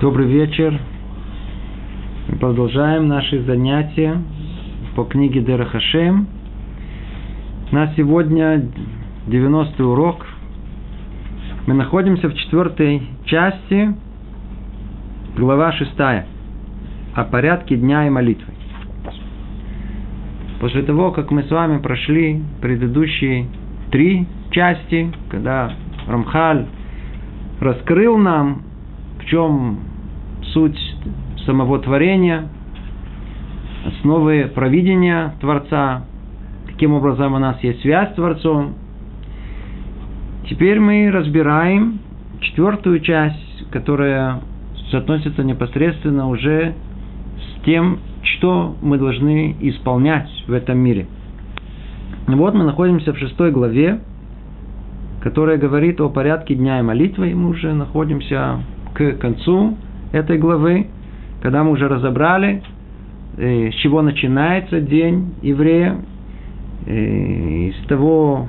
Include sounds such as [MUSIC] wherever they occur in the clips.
Добрый вечер. Продолжаем наши занятия по книге Дера Хашем. У нас сегодня 90 урок. Мы находимся в четвертой части, глава шестая, о порядке дня и молитвы. После того, как мы с вами прошли предыдущие три части, когда Рамхаль раскрыл нам, чем суть самого творения, основы провидения Творца, каким образом у нас есть связь с Творцом. Теперь мы разбираем четвертую часть, которая относится непосредственно уже с тем, что мы должны исполнять в этом мире. И вот мы находимся в шестой главе, которая говорит о порядке дня и молитвы, и мы уже находимся к концу этой главы, когда мы уже разобрали, э, с чего начинается день еврея, э, из того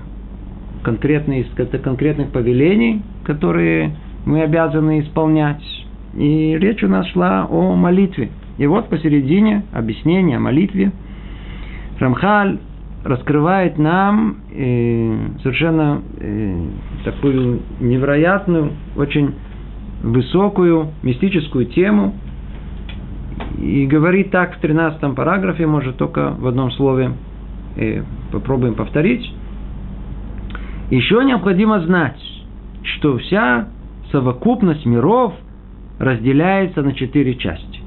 конкретных, из конкретных повелений, которые мы обязаны исполнять. И речь у нас шла о молитве. И вот посередине объяснения о молитве Рамхаль раскрывает нам э, совершенно такую невероятную, очень высокую мистическую тему и говорит так в 13 параграфе, может только в одном слове э, попробуем повторить. Еще необходимо знать, что вся совокупность миров разделяется на четыре части.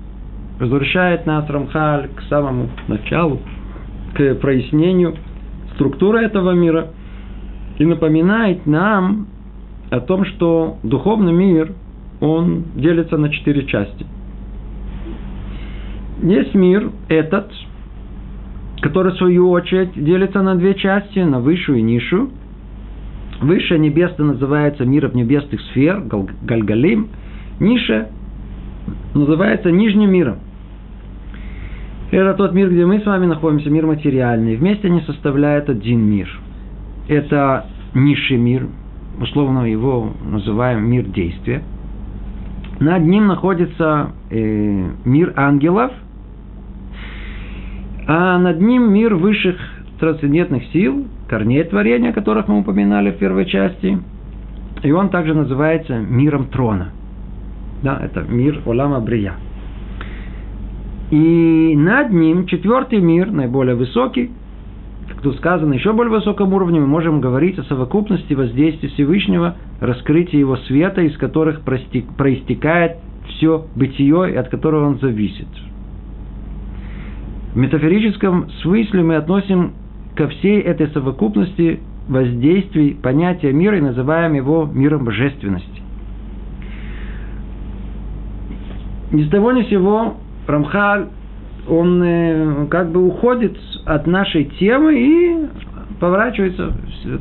Возвращает нас Рамхаль к самому началу, к прояснению структуры этого мира и напоминает нам о том, что духовный мир он делится на четыре части. Есть мир этот, который в свою очередь делится на две части, на высшую и низшую. Высшее небесное называется миром небесных сфер, Гальгалим. Низшее называется нижним миром. Это тот мир, где мы с вами находимся, мир материальный. Вместе они составляют один мир. Это низший мир, условно его называем мир действия – над ним находится э, мир ангелов, а над ним мир высших трансцендентных сил, корней творения, о которых мы упоминали в первой части. И он также называется миром трона. Да, это мир Олама Брия. И над ним четвертый мир, наиболее высокий, тут сказано, еще более высоком уровне мы можем говорить о совокупности воздействия Всевышнего, раскрытии его света, из которых проистекает все бытие и от которого он зависит. В метафорическом смысле мы относим ко всей этой совокупности воздействий понятия мира и называем его миром божественности. Ни с того ни сего Рамхаль он э, как бы уходит от нашей темы и поворачивается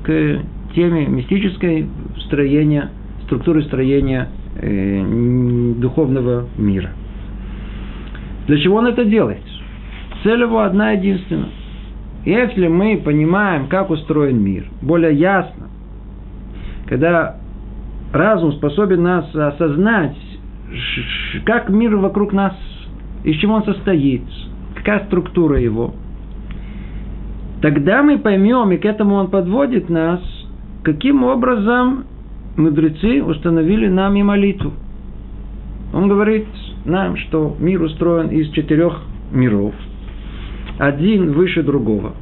к теме мистической строения, структуры строения э, духовного мира. Для чего он это делает? Цель его одна единственная. Если мы понимаем, как устроен мир, более ясно, когда разум способен нас осознать, как мир вокруг нас из чего он состоит, какая структура его. Тогда мы поймем, и к этому он подводит нас, каким образом мудрецы установили нам и молитву. Он говорит нам, что мир устроен из четырех миров. Один выше другого.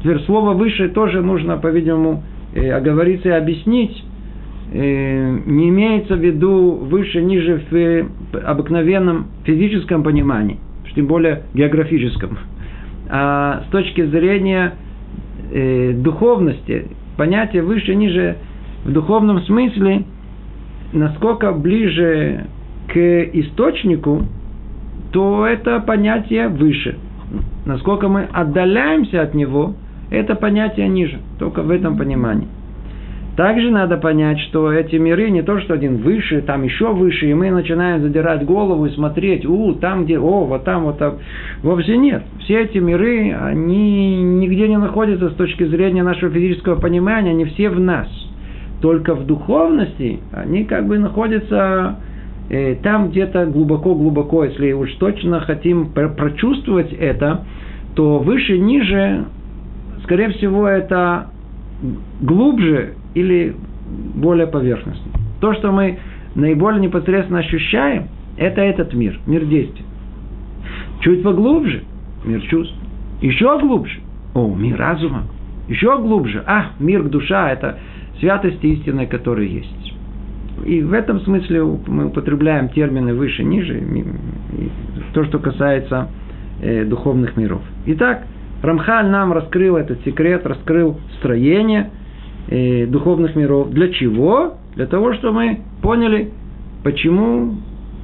Теперь слово «выше» тоже нужно, по-видимому, э, оговориться и объяснить, не имеется в виду выше, ниже в э, обыкновенном физическом понимании, тем более географическом. А с точки зрения э, духовности, понятие выше, ниже в духовном смысле, насколько ближе к источнику, то это понятие выше. Насколько мы отдаляемся от него, это понятие ниже, только в этом понимании. Также надо понять, что эти миры не то, что один выше, там еще выше, и мы начинаем задирать голову и смотреть, у, там где, о, вот там, вот там. Вовсе нет. Все эти миры, они нигде не находятся с точки зрения нашего физического понимания, они все в нас. Только в духовности они как бы находятся э, там где-то глубоко-глубоко, если уж точно хотим прочувствовать это, то выше, ниже, скорее всего, это глубже или более поверхностно. То, что мы наиболее непосредственно ощущаем, это этот мир, мир действий. Чуть поглубже – мир чувств. Еще глубже – о, мир разума. Еще глубже – а, мир душа – это святость истины, которая есть. И в этом смысле мы употребляем термины выше, ниже, то, что касается э, духовных миров. Итак, Рамхаль нам раскрыл этот секрет, раскрыл строение э, духовных миров. Для чего? Для того, чтобы мы поняли, почему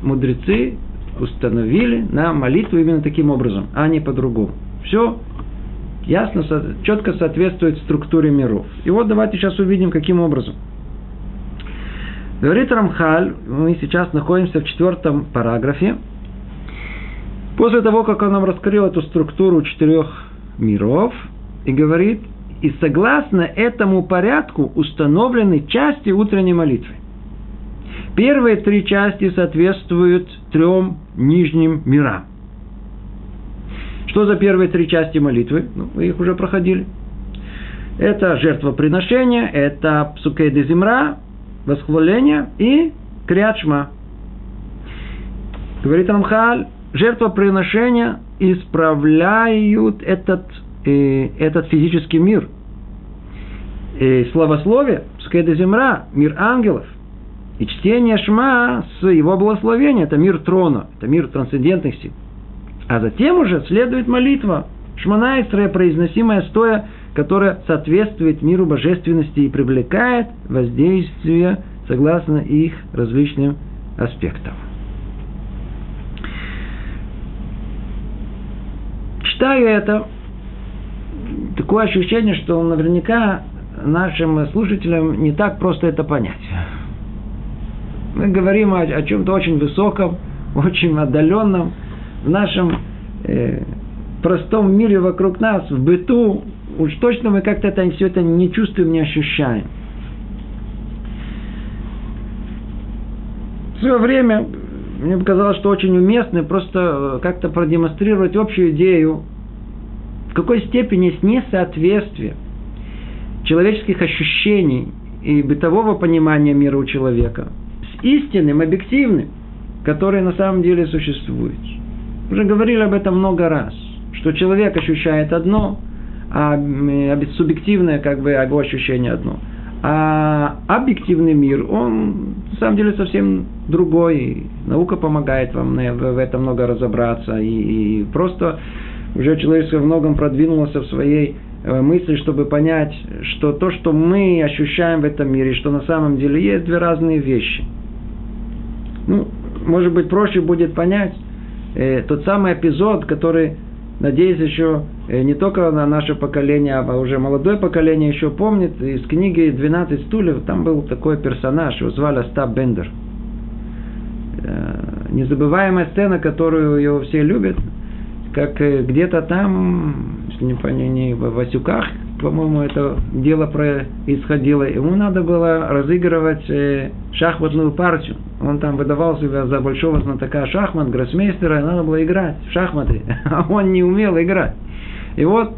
мудрецы установили на молитву именно таким образом, а не по-другому. Все ясно, четко соответствует структуре миров. И вот давайте сейчас увидим, каким образом. Говорит Рамхаль, мы сейчас находимся в четвертом параграфе. После того, как он нам раскрыл эту структуру четырех миров, и говорит, и согласно этому порядку установлены части утренней молитвы. Первые три части соответствуют трем нижним мирам. Что за первые три части молитвы? Ну, мы их уже проходили. Это жертвоприношение, это псукей земра, восхваление и крячма. Говорит Рамхаль, жертвоприношения исправляют этот, э, этот физический мир. Э, славословие, пускай до земра, мир ангелов. И чтение Шма с его благословения – это мир трона, это мир трансцендентных сил. А затем уже следует молитва, Шманайстрая, произносимая стоя, которая соответствует миру божественности и привлекает воздействие согласно их различным аспектам. Читаю это, такое ощущение, что наверняка нашим слушателям не так просто это понять. Мы говорим о, о чем-то очень высоком, [LAUGHS] очень отдаленном, в нашем э, простом мире вокруг нас, в быту, уж точно мы как-то это, все это не чувствуем, не ощущаем. В свое время мне показалось, что очень уместно просто э, как-то продемонстрировать общую идею, какой степени есть несоответствие человеческих ощущений и бытового понимания мира у человека – истинным, объективным, который на самом деле существует. Уже говорили об этом много раз, что человек ощущает одно, а субъективное, как бы, его ощущение одно. А объективный мир, он на самом деле совсем другой. Наука помогает вам в этом много разобраться. И, и просто уже человечество в многом продвинулось в своей э, мысли, чтобы понять, что то, что мы ощущаем в этом мире, что на самом деле есть две разные вещи – ну, может быть, проще будет понять э, тот самый эпизод, который, надеюсь, еще э, не только на наше поколение, а уже молодое поколение еще помнит. Из книги «12 стульев» там был такой персонаж, его звали Остап Бендер. Э, незабываемая сцена, которую его все любят, как э, где-то там, если не, не в Васюках, по-моему, это дело происходило. Ему надо было разыгрывать э, шахматную партию. Он там выдавал себя за большого знатока шахмат, гроссмейстера, и надо было играть в шахматы. [LAUGHS] А он не умел играть. И вот,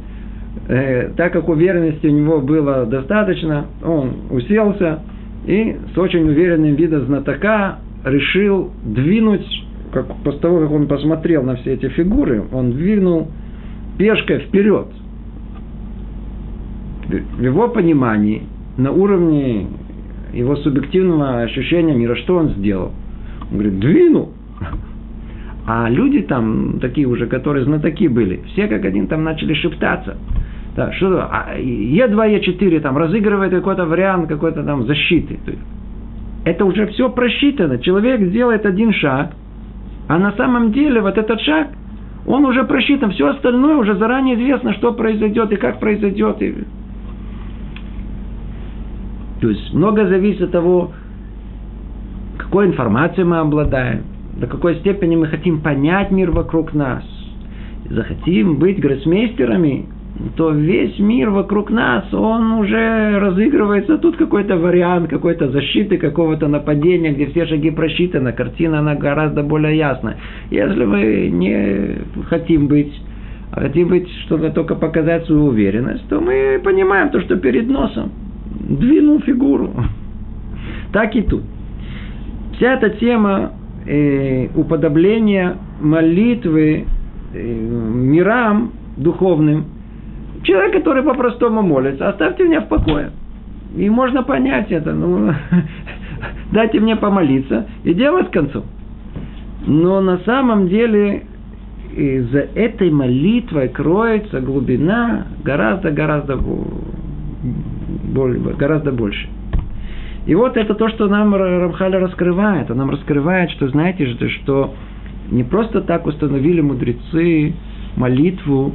э, так как уверенности у него было достаточно, он уселся и с очень уверенным видом знатока решил двинуть, как, после того, как он посмотрел на все эти фигуры, он двинул пешкой вперед – в его понимании, на уровне его субъективного ощущения мира, что он сделал? Он говорит, двинул. А люди там, такие уже, которые знатоки были, все как один там начали шептаться. Да, что а Е2, Е4 там разыгрывает какой-то вариант какой-то там защиты. Это уже все просчитано. Человек делает один шаг, а на самом деле вот этот шаг, он уже просчитан. Все остальное уже заранее известно, что произойдет и как произойдет. И то есть много зависит от того, какой информацией мы обладаем, до какой степени мы хотим понять мир вокруг нас. Захотим быть гроссмейстерами, то весь мир вокруг нас, он уже разыгрывается. Тут какой-то вариант какой-то защиты, какого-то нападения, где все шаги просчитаны. Картина, она гораздо более ясна. Если мы не хотим быть а хотим быть, чтобы только показать свою уверенность, то мы понимаем то, что перед носом. Двинул фигуру. Так и тут. Вся эта тема э, уподобления молитвы э, мирам духовным – Человек, который по-простому молится, оставьте меня в покое. И можно понять это. Ну, [LAUGHS] дайте мне помолиться и дело с концом. Но на самом деле за этой молитвой кроется глубина гораздо-гораздо гораздо больше. И вот это то, что нам Рамхаля раскрывает. Он нам раскрывает, что знаете же, что не просто так установили мудрецы молитву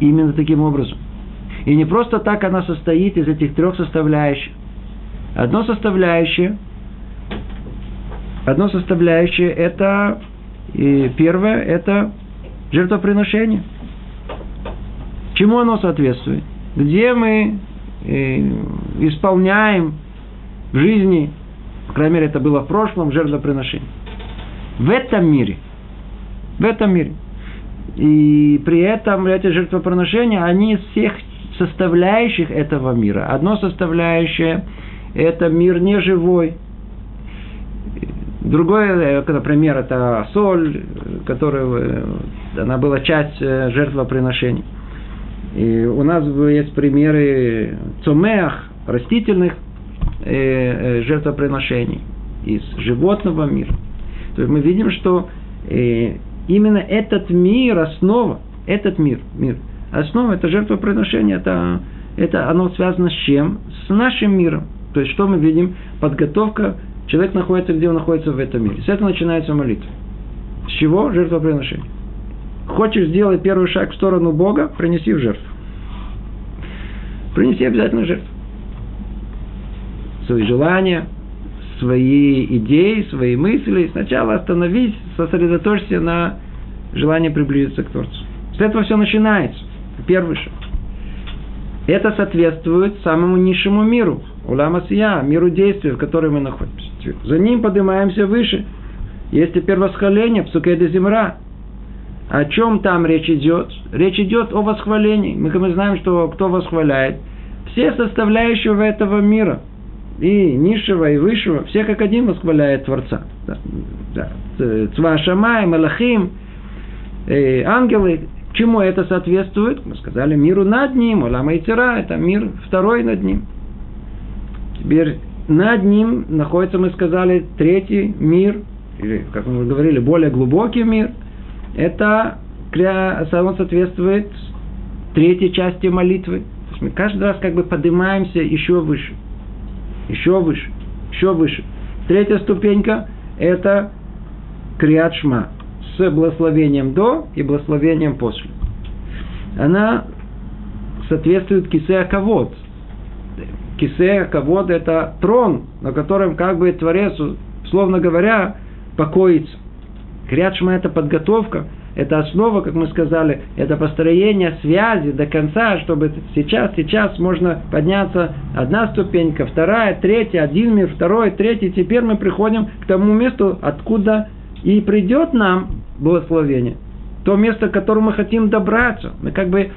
именно таким образом. И не просто так она состоит из этих трех составляющих. Одно составляющее, одно составляющее это и первое это жертвоприношение. Чему оно соответствует? Где мы э, исполняем в жизни, по крайней мере, это было в прошлом, жертвоприношение. В этом мире. В этом мире. И при этом эти жертвоприношения, они из всех составляющих этого мира. Одно составляющее – это мир неживой. Другое, э, например, это соль, которая э, она была часть э, жертвоприношений. И у нас есть примеры цумеах, растительных жертвоприношений из животного мира. То есть мы видим, что именно этот мир, основа, этот мир, мир, основа это жертвоприношение, это, это оно связано с чем? С нашим миром. То есть, что мы видим? Подготовка, человек находится, где он находится в этом мире. С этого начинается молитва. С чего? Жертвоприношение. Хочешь сделать первый шаг в сторону Бога, принеси в жертву. Принеси обязательно жертву. Свои желания, свои идеи, свои мысли. Сначала остановись, сосредоточься на желании приблизиться к Творцу. С этого все начинается. Первый шаг. Это соответствует самому низшему миру, улама сия, миру действия, в котором мы находимся. За ним поднимаемся выше. Есть теперь восхваление, псукеда земра. О чем там речь идет? Речь идет о восхвалении. Мы, мы знаем, что кто восхваляет. Все составляющие этого мира – и низшего, и высшего, все как один восхваляет Творца. Да, да. Цва Шамай, Малахим, э, ангелы, чему это соответствует? Мы сказали, миру над ним, Улама Ицера, это мир второй над ним. Теперь над ним находится, мы сказали, третий мир, или, как мы говорили, более глубокий мир. Это он соответствует третьей части молитвы. То есть мы каждый раз как бы поднимаемся еще выше – еще выше, еще выше. Третья ступенька – это криатшма с благословением до и благословением после. Она соответствует кисея кавод. Кисея кавод – это трон, на котором как бы Творец, словно говоря, покоится. Криатшма – это подготовка – это основа, как мы сказали, это построение связи до конца, чтобы сейчас, сейчас можно подняться одна ступенька, вторая, третья, один мир, второй, третий. Теперь мы приходим к тому месту, откуда и придет нам благословение. То место, к которому мы хотим добраться. Мы как бы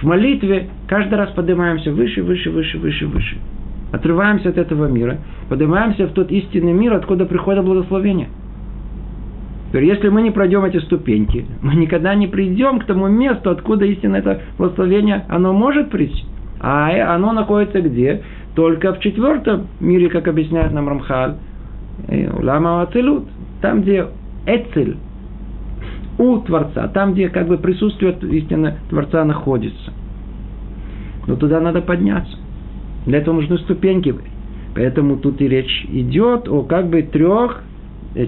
в молитве каждый раз поднимаемся выше, выше, выше, выше, выше. Отрываемся от этого мира, поднимаемся в тот истинный мир, откуда приходит благословение – Теперь, если мы не пройдем эти ступеньки, мы никогда не придем к тому месту, откуда истинно это благословение, оно может прийти. А оно находится где? Только в четвертом мире, как объясняет нам Рамхаль, Лама Ацелут, там, где Эцель, у Творца, там, где как бы присутствие истинно Творца находится. Но туда надо подняться. Для этого нужны ступеньки. Поэтому тут и речь идет о как бы трех Э,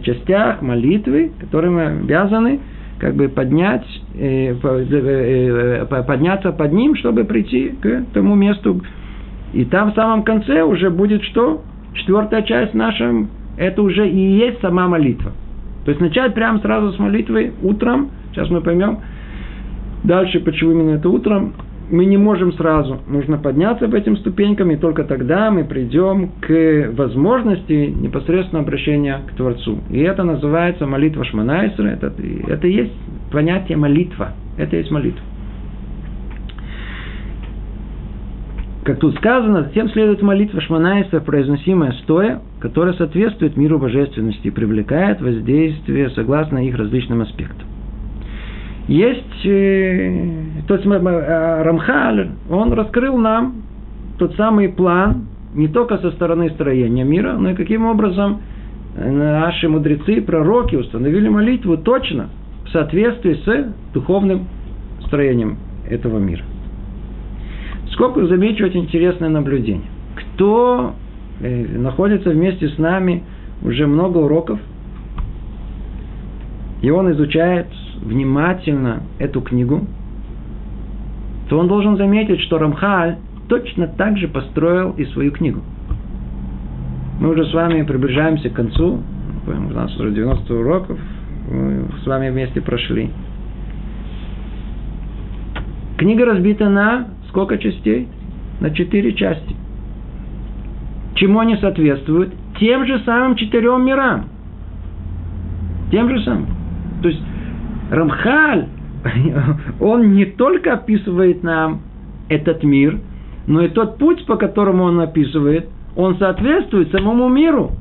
частях молитвы, которые мы обязаны как бы поднять, э, э, подняться под ним, чтобы прийти к тому месту. И там в самом конце уже будет что? Четвертая часть нашим, это уже и есть сама молитва. То есть начать прямо сразу с молитвы утром, сейчас мы поймем, Дальше, почему именно это утром? Мы не можем сразу. Нужно подняться по этим ступенькам, и только тогда мы придем к возможности непосредственно обращения к Творцу. И это называется молитва Шманайсера. Это, это и есть понятие молитва. Это есть молитва. Как тут сказано, затем следует молитва Шманайса, произносимая стоя, которая соответствует миру божественности и привлекает воздействие согласно их различным аспектам. Есть, э, то есть э, Рамхаль, он раскрыл нам тот самый план, не только со стороны строения мира, но и каким образом наши мудрецы, пророки установили молитву точно в соответствии с духовным строением этого мира. Сколько замечу очень интересное наблюдение. Кто э, находится вместе с нами уже много уроков, и он изучает внимательно эту книгу, то он должен заметить, что Рамхаль точно так же построил и свою книгу. Мы уже с вами приближаемся к концу. У нас уже 90 уроков. Мы с вами вместе прошли. Книга разбита на сколько частей? На четыре части. Чему они соответствуют? Тем же самым четырем мирам. Тем же самым. То есть Рамхаль, он не только описывает нам этот мир, но и тот путь, по которому он описывает, он соответствует самому миру.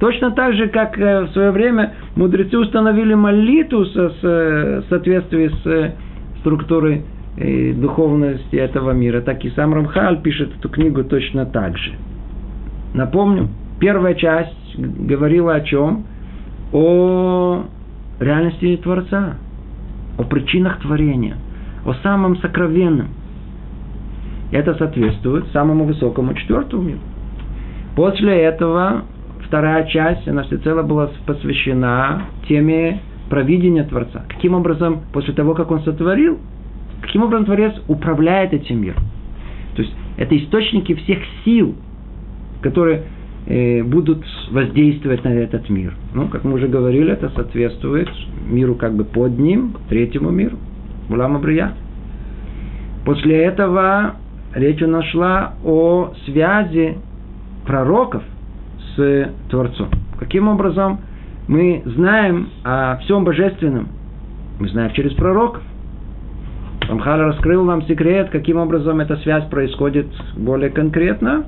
Точно так же, как э, в свое время мудрецы установили молитву со, с, в соответствии с э, структурой и духовности этого мира, так и сам Рамхаль пишет эту книгу точно так же. Напомню, первая часть говорила о чем? О реальности Творца, о причинах творения, о самом сокровенном. Это соответствует самому высокому четвертому миру. После этого вторая часть, она всецело была посвящена теме провидения Творца. Каким образом, после того, как он сотворил, Каким образом Творец управляет этим миром? То есть это источники всех сил, которые будут воздействовать на этот мир. Ну, как мы уже говорили, это соответствует миру как бы под ним, третьему миру, Улама Брия. После этого речь у нас шла о связи пророков с Творцом. Каким образом мы знаем о всем божественном? Мы знаем через пророков. Рамхаль раскрыл нам секрет, каким образом эта связь происходит более конкретно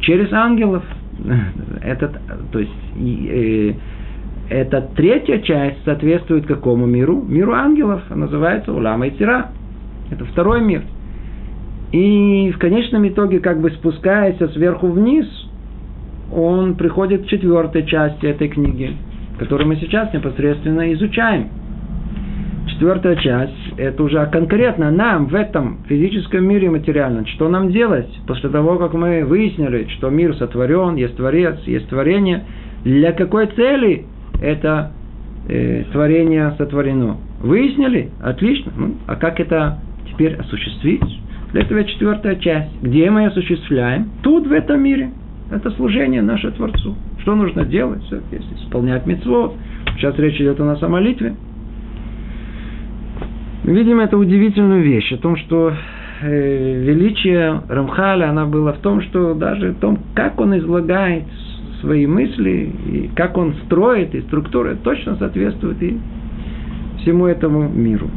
через ангелов. [LAUGHS] Этот, то есть, э, эта третья часть соответствует какому миру? Миру ангелов, называется Улама и Тира. Это второй мир. И в конечном итоге, как бы спускаясь сверху вниз, он приходит к четвертой части этой книги, которую мы сейчас непосредственно изучаем – четвертая часть, это уже конкретно нам в этом физическом мире материальном, что нам делать после того, как мы выяснили, что мир сотворен, есть Творец, есть творение, для какой цели это э, творение сотворено. Выяснили? Отлично. Ну, а как это теперь осуществить? Для этого четвертая часть. Где мы осуществляем? Тут, в этом мире. Это служение наше Творцу. Что нужно делать? Все, исполнять митцвот. Сейчас речь идет у нас о молитве. Видим эту удивительную вещь о том, что э, величие Рамхаля, она была в том, что даже в том, как он излагает свои мысли, и как он строит, и структура точно соответствует и всему этому миру.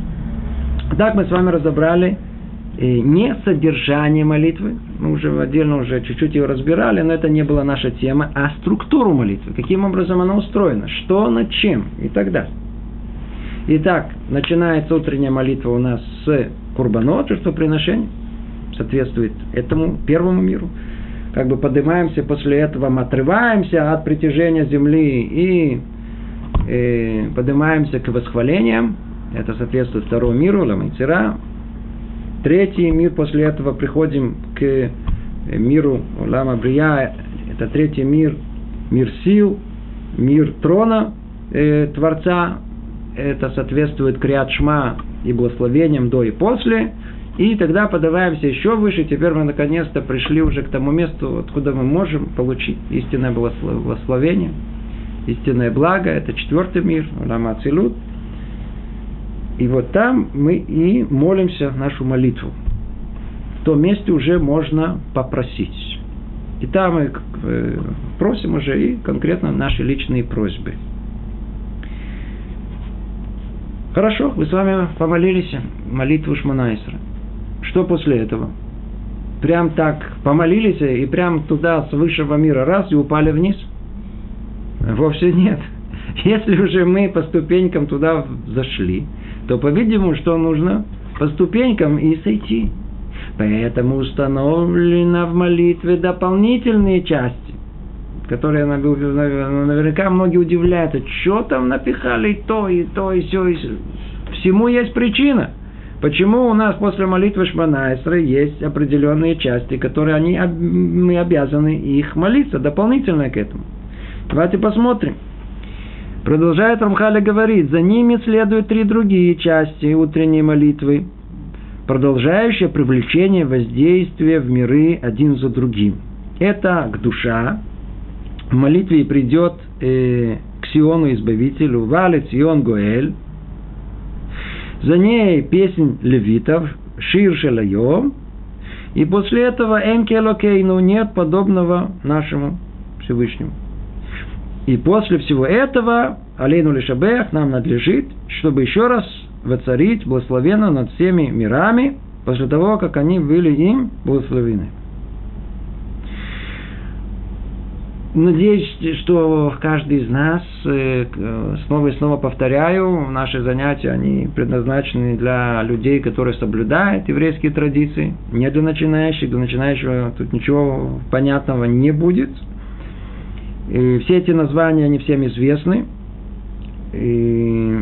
Так мы с вами разобрали э, не содержание молитвы, мы уже отдельно уже чуть-чуть ее разбирали, но это не была наша тема, а структуру молитвы, каким образом она устроена, что над чем и так далее. Итак, начинается утренняя молитва у нас с курбанот, жертвоприношения, соответствует этому первому миру. Как бы поднимаемся после этого, мы отрываемся от притяжения земли и э, поднимаемся к восхвалениям. Это соответствует второму миру, ламайцера. Третий мир после этого приходим к миру Лама Брия. Это третий мир, мир сил, мир трона э, Творца, это соответствует Криат Шма и благословениям до и после. И тогда подаваемся еще выше. Теперь мы наконец-то пришли уже к тому месту, откуда мы можем получить истинное благословение, истинное благо. Это четвертый мир, Рама Цилут. И вот там мы и молимся нашу молитву. В том месте уже можно попросить. И там мы э, просим уже и конкретно наши личные просьбы. Хорошо, вы с вами помолились молитву Шманайсера. Что после этого? Прям так помолились и прям туда, с высшего мира, раз, и упали вниз? Вовсе нет. [LAUGHS] Если уже мы по ступенькам туда зашли, то, по-видимому, что нужно по ступенькам и сойти. Поэтому установлено в молитве дополнительные части, которые наверняка многие удивляются, что там напихали и то, и то, и все. И Всему есть причина. Почему у нас после молитвы Шманайсра есть определенные части, которые они, мы обязаны их молиться дополнительно к этому. Давайте посмотрим. Продолжает Рамхаля говорит, за ними следуют три другие части утренней молитвы, продолжающие привлечение воздействия в миры один за другим. Это к душа. В молитве придет э, к Сиону Избавителю, Валет Сион Гоэль. За ней песнь левитов, Шир Шелайом. И после этого Энкелокейну нет подобного нашему Всевышнему. И после всего этого, Алейну Лишабех, нам надлежит, чтобы еще раз воцарить благословенно над всеми мирами, после того, как они были им благословены. Надеюсь, что каждый из нас, э, снова и снова повторяю, наши занятия, они предназначены для людей, которые соблюдают еврейские традиции, не для начинающих, для начинающего тут ничего понятного не будет – и все эти названия, они всем известны. И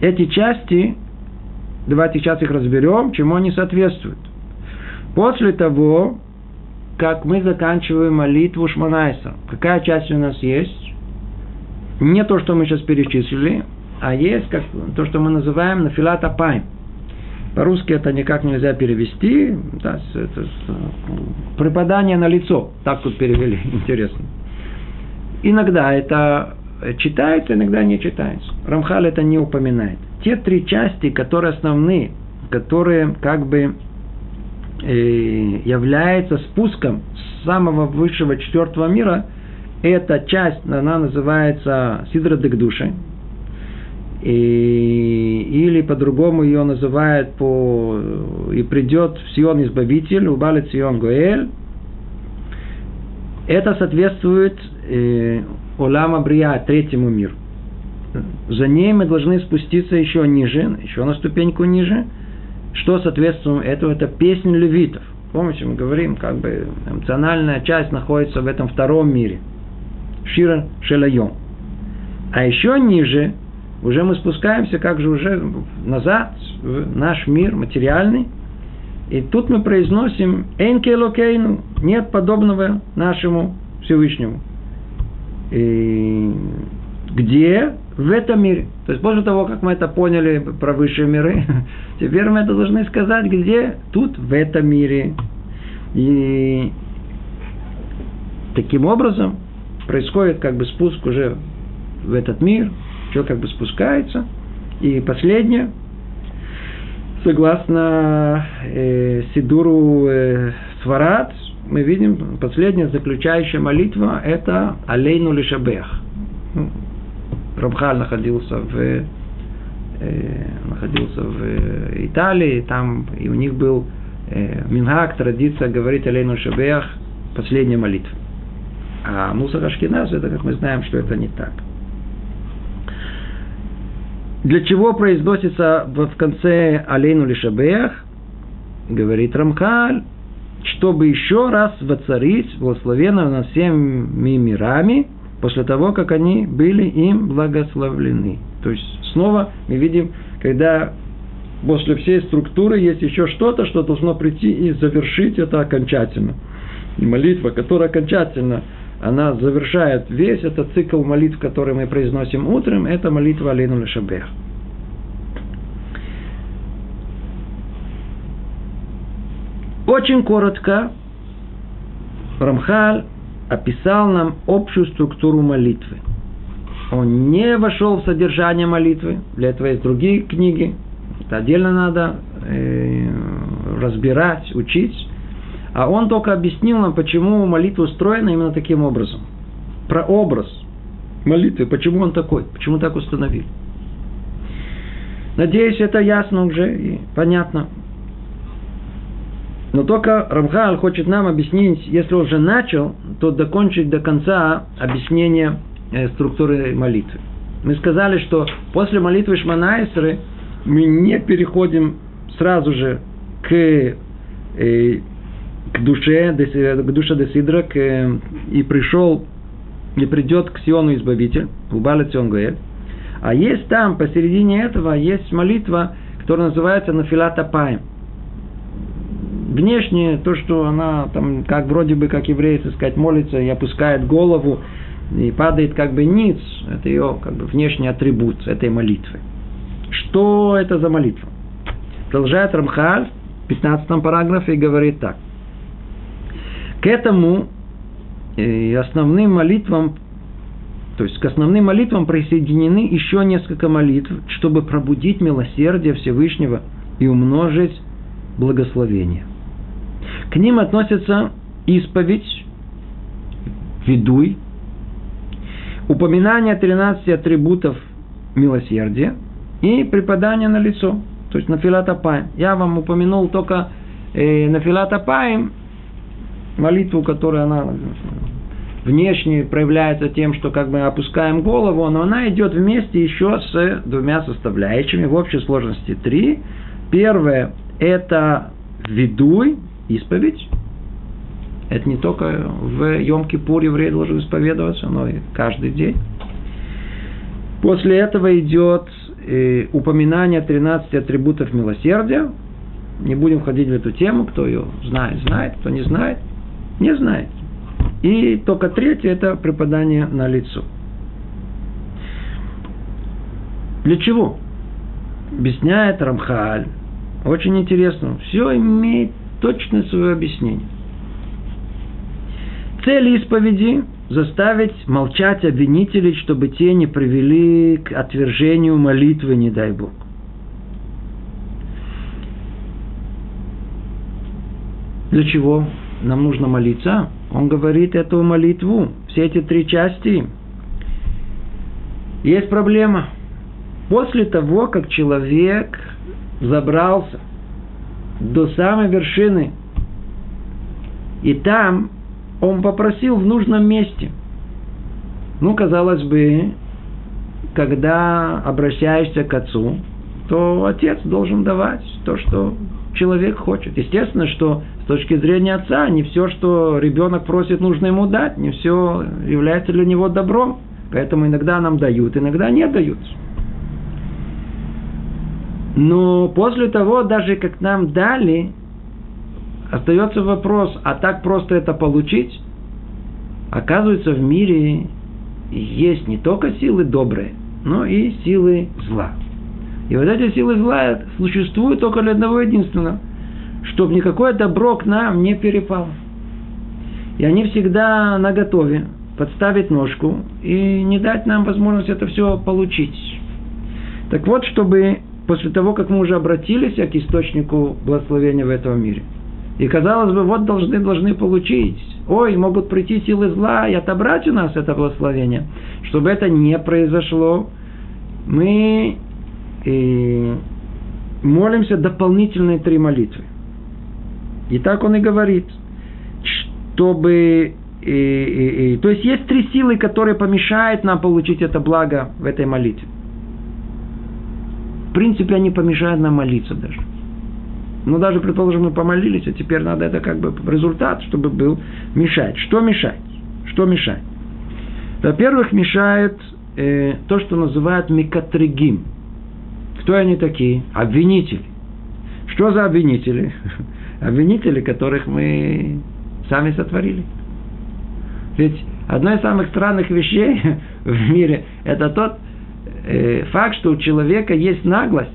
эти части, давайте сейчас их разберем, чему они соответствуют. После того, как мы заканчиваем молитву Шманайса, какая часть у нас есть? Не то, что мы сейчас перечислили, а есть как, то, что мы называем нафилат апайм – по-русски это никак нельзя перевести. Да, это, преподание на лицо. Так тут перевели. [LAUGHS] Интересно. Иногда это читается, иногда не читается. Рамхал это не упоминает. Те три части, которые основные, которые как бы э, являются спуском самого высшего четвертого мира, эта часть, она называется Сидра Дегдуши, и, или по-другому ее называют по и придет в Сион Избавитель, убалит Сион Гоэль. Это соответствует э, Олама Брия, третьему миру. За ней мы должны спуститься еще ниже, еще на ступеньку ниже. Что соответствует этому? Это песнь левитов. Помните, мы говорим, как бы эмоциональная часть находится в этом втором мире. Шира Шелайом. А еще ниже уже мы спускаемся как же уже назад в наш мир материальный. И тут мы произносим «Энке локейну» – нет подобного нашему Всевышнему. И где? В этом мире. То есть после того, как мы это поняли про высшие миры, [LAUGHS] теперь мы это должны сказать, где? Тут, в этом мире. И таким образом происходит как бы спуск уже в этот мир – Человек как бы спускается. И последнее, согласно э, Сидуру э, Сварат, мы видим, последняя заключающая молитва – это «Алейну лишабех». Рамхаль находился в, находился в Италии, там и у них был э, Мингак, традиция говорить «Алейну лишабех» – последняя молитва. А Мусар Ашкиназ, это, как мы знаем, что это не так. Для чего произносится в конце Алейну Лишабех, говорит Рамхаль, чтобы еще раз воцарить благословенно над всеми мирами, после того, как они были им благословлены. То есть, снова мы видим, когда после всей структуры есть еще что-то, что должно прийти и завершить это окончательно. И молитва, которая окончательно она завершает весь этот цикл молитв, который мы произносим утром, это молитва Алину Лешабех. Очень коротко Рамхаль описал нам общую структуру молитвы. он не вошел в содержание молитвы. Для этого есть другие книги. Это отдельно надо э, разбирать, учить. А он только объяснил нам, почему молитва устроена именно таким образом. Про образ молитвы, почему он такой, почему так установили. Надеюсь, это ясно уже и понятно. Но только Рамхаль хочет нам объяснить, если он уже начал, то закончить до конца объяснение э, структуры молитвы. Мы сказали, что после молитвы Шманайсры мы не переходим сразу же к, э, к душе, к душе Десидра, к, и пришел, и придет к Сиону Избавитель, Убаля Ционгуэль. А есть там, посередине этого, есть молитва, которая называется Нафилата Паем. Внешне то, что она там, как вроде бы, как еврей, так сказать, молится и опускает голову, и падает как бы ниц, это ее как бы внешний атрибут этой молитвы. Что это за молитва? Продолжает Рамхаль в 15 параграфе и говорит так. К этому и э, основным молитвам, то есть к основным молитвам присоединены еще несколько молитв, чтобы пробудить милосердие Всевышнего и умножить благословение. К ним относятся исповедь, ведуй, упоминание 13 атрибутов милосердия и преподание на лицо, то есть на филатопаем. Я вам упомянул только э, на филатопаем молитву, которая она внешне проявляется тем, что как бы опускаем голову, но она идет вместе еще с двумя составляющими, в общей сложности три. Первое – это ведуй, исповедь. Это не только в Йом-Кипур еврей должен исповедоваться, но и каждый день. После этого идет э, упоминание 13 атрибутов милосердия. Не будем ходить в эту тему, кто ее знает, знает, кто не знает, не знает. И только третье – это преподание на лицо. Для чего? Объясняет Рамхаль. Очень интересно. Все имеет точно свое объяснение. Цель исповеди – заставить молчать обвинителей, чтобы те не привели к отвержению молитвы, не дай Бог. Для чего нам нужно молиться? Он говорит эту молитву, все эти три части. Есть проблема. После того, как человек забрался до самой вершины, и там он попросил в нужном месте. Ну, казалось бы, когда обращаешься к отцу, то отец должен давать то, что человек хочет. Естественно, что с точки зрения отца не все, что ребенок просит, нужно ему дать, не все является для него добром. Поэтому иногда нам дают, иногда не дают. Но после того, даже как нам дали, остается вопрос, а так просто это получить? Оказывается, в мире есть не только силы добрые, но и силы зла. И вот эти силы зла существуют только для одного единственного, чтобы никакое добро к нам не перепало. И они всегда наготове подставить ножку и не дать нам возможность это все получить. Так вот, чтобы после того, как мы уже обратились к источнику благословения в этом мире – и казалось бы, вот должны, должны получить. Ой, могут прийти силы зла и отобрать у нас это благословение. Чтобы это не произошло, мы и молимся дополнительные три молитвы. И так он и говорит, чтобы... И, и, и, то есть есть три силы, которые помешают нам получить это благо в этой молитве. Принципе, они помешают нам молиться даже. Ну, даже, предположим, мы помолились, а теперь надо это как бы результат, чтобы был мешать. Что мешает? Что мешает? Во-первых, мешает э, то, что называют микатригим. Кто они такие? Обвинители. Что за обвинители? [LAUGHS] Обвинители, которых мы сами сотворили. Ведь одно из самых странных вещей [LAUGHS] в мире – это тот факт, что у человека есть наглость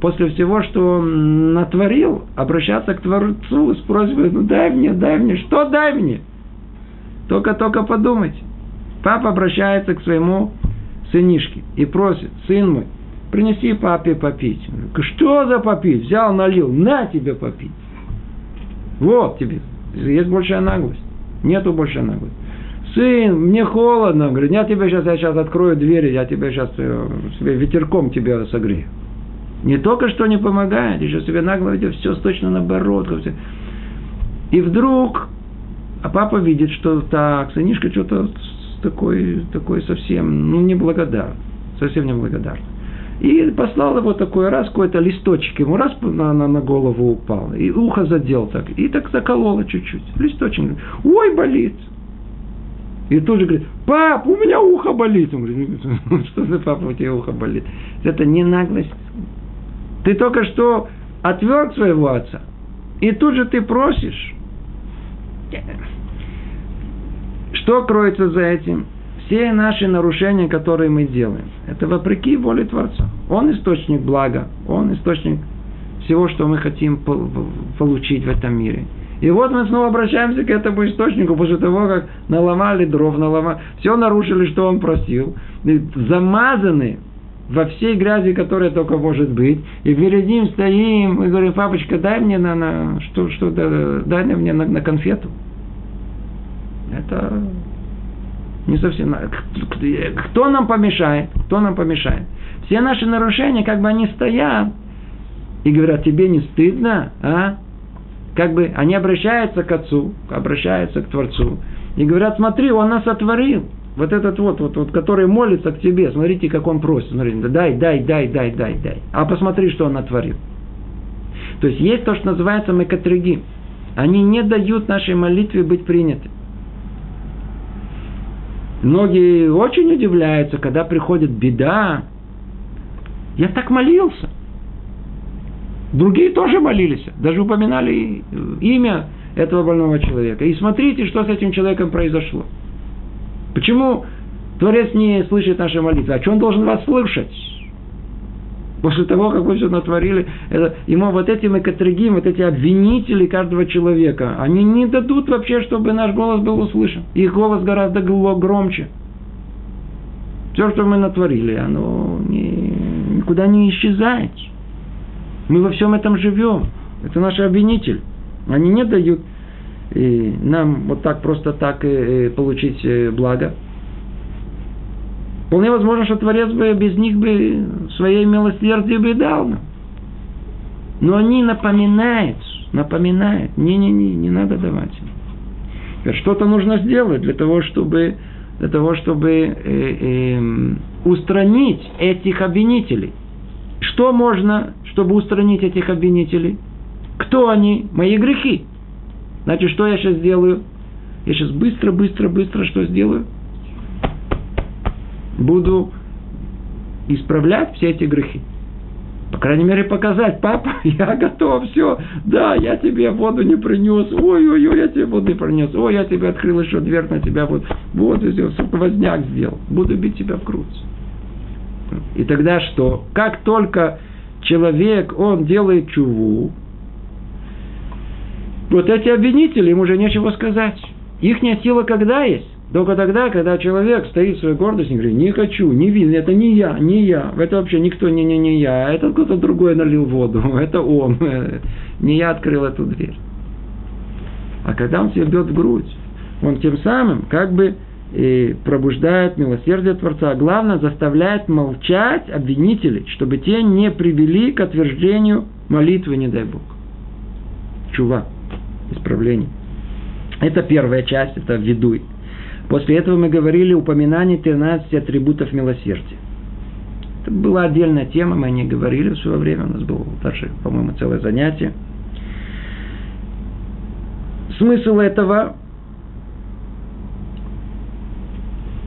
после всего, что он натворил, обращаться к Творцу с просьбой, ну дай мне, дай мне, что дай мне? Только-только подумать. Папа обращается к своему сынишки и просит, сын мой, принеси папе попить. Что за попить? Взял, налил, на тебе попить. Вот тебе. Есть большая наглость. Нету большая наглость. Сын, мне холодно. Говорит, я тебе сейчас, я сейчас открою двери, я тебе сейчас э, себе ветерком тебя согрею. Не только что не помогает, еще себе нагло ведет все точно наоборот. И вдруг, а папа видит, что так, сынишка что-то такой, такой совсем, ну, неблагодарный. Совсем неблагодарный. И послал его такой раз, какой-то листочек ему раз на, на, на голову упал. И ухо задел так. И так закололо чуть-чуть. Листочек. Ой, болит. И тут же говорит, пап, у меня ухо болит. Он говорит, «Ну, что за папа, у тебя ухо болит? Это не наглость. Ты только что отверг своего отца. И тут же ты просишь. Что кроется за этим? Все наши нарушения, которые мы делаем, это вопреки воле Творца. Он источник блага, он источник всего, что мы хотим получить в этом мире. И вот мы снова обращаемся к этому источнику после того, как наломали дров, наломали, все нарушили, что он просил, замазаны во всей грязи, которая только может быть, и перед ним стоим и говорим, папочка, дай мне на, на что, что, дай мне на, на конфету. Это не совсем... Кто нам помешает? Кто нам помешает? Все наши нарушения, как бы они стоят и говорят, тебе не стыдно, а? Как бы они обращаются к Отцу, обращаются к Творцу и говорят, смотри, Он нас отворил. Вот этот вот, вот, вот, который молится к тебе, смотрите, как он просит. Смотрите, дай, дай, дай, дай, дай, дай. А посмотри, что он натворил. То есть есть то, что называется мекатриги. Они не дают нашей молитве быть принятой. Многие очень удивляются, когда приходит беда. Я так молился. Другие тоже молились, даже упоминали имя этого больного человека. И смотрите, что с этим человеком произошло. Почему Творец не слышит наши молитвы? А что он должен вас слышать? После того, как вы все натворили, это, ему вот эти макатригим, вот эти обвинители каждого человека, они не дадут вообще, чтобы наш голос был услышан. Их голос гораздо громче. Все, что мы натворили, оно не, никуда не исчезает. Мы во всем этом живем. Это наш обвинитель. Они не дают э, нам вот так просто так э, э, получить благо. Вполне возможно, что Творец бы без них бы своей милосердие бы дал нам. Но они напоминают, напоминают, не-не-не, не надо давать. Что-то нужно сделать для того, чтобы, для того, чтобы э, э, устранить этих обвинителей. Что можно, чтобы устранить этих обвинителей? Кто они? Мои грехи. Значит, что я сейчас сделаю? Я сейчас быстро, быстро, быстро что сделаю? буду исправлять все эти грехи. По крайней мере, показать, папа, [LAUGHS] я готов, все, да, я тебе воду не принес, ой-ой-ой, я тебе воды принес, ой, я тебе открыл еще дверь на тебя, вот, вот, и все, возняк сделал, буду бить тебя в грудь. И тогда что? Как только человек, он делает чуву, вот эти обвинители, им уже нечего сказать. Ихняя сила когда есть? Только тогда, когда человек стоит в своей гордости и говорит, не хочу, не видно, это не я, не я, это вообще никто, не, не, не я, это кто-то другой налил воду, [LAUGHS] это он, [LAUGHS] не я открыл эту дверь. А когда он себя бьет в грудь, он тем самым как бы и пробуждает милосердие Творца, а главное заставляет молчать обвинителей, чтобы те не привели к отверждению молитвы, не дай Бог. Чува, исправление. Это первая часть, это ведуй. После этого мы говорили упоминание 13 атрибутов милосердия. Это была отдельная тема, мы не говорили в свое время, у нас было даже, по-моему, целое занятие. Смысл этого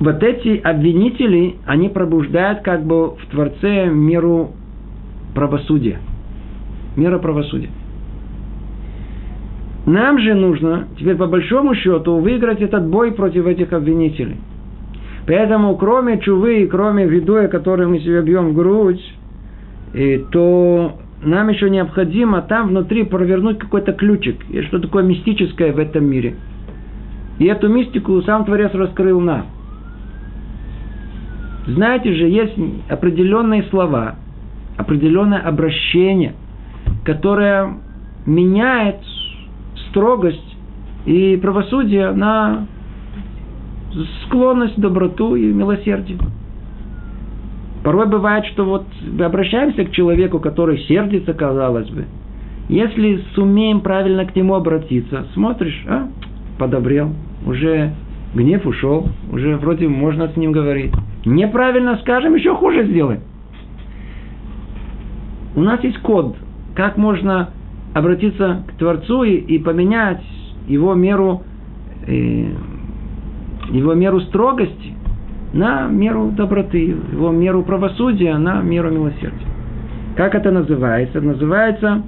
вот эти обвинители, они пробуждают как бы в Творце миру правосудия. Мира правосудия. Нам же нужно теперь по большому счету выиграть этот бой против этих обвинителей. Поэтому кроме чувы и кроме видуя, который мы себе бьем в грудь, и, то нам еще необходимо там внутри провернуть какой-то ключик. И что такое мистическое в этом мире. И эту мистику сам Творец раскрыл нам. Знаете же, есть определенные слова, определенное обращение, которое меняет строгость и правосудие на склонность, доброту и милосердие. Порой бывает, что вот мы обращаемся к человеку, который сердится, казалось бы. Если сумеем правильно к нему обратиться, смотришь, а, подобрел, уже гнев ушел, уже вроде можно с ним говорить. Неправильно скажем, еще хуже сделаем. У нас есть код, как можно обратиться к Творцу и, и поменять его меру, э, его меру строгости на меру доброты, его меру правосудия на меру милосердия. Как это называется? Называется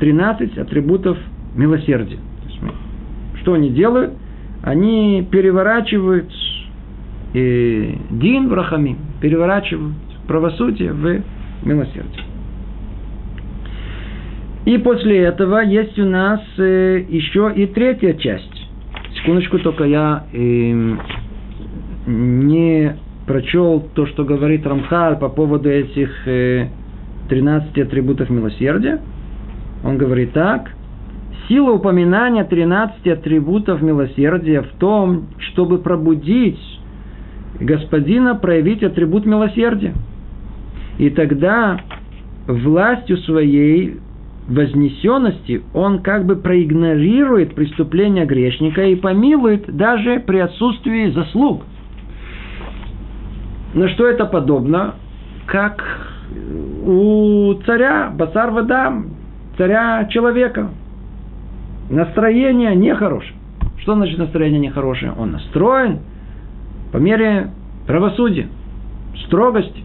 13 атрибутов милосердия. Что они делают? Они переворачивают э, дин в рахами, переворачивают правосудие в милосердие. И после этого есть у нас э, еще и третья часть. Секундочку, только я э, не прочел то, что говорит Рамхаль по поводу этих э, 13 атрибутов милосердия. Он говорит так. Сила упоминания 13 атрибутов милосердия в том, чтобы пробудить господина проявить атрибут милосердия. И тогда властью своей вознесенности он как бы проигнорирует преступление грешника и помилует даже при отсутствии заслуг. На что это подобно? Как у царя Басар Вадам, царя человека. Настроение нехорошее. Что значит настроение нехорошее? Он настроен по мере правосудия, строгости,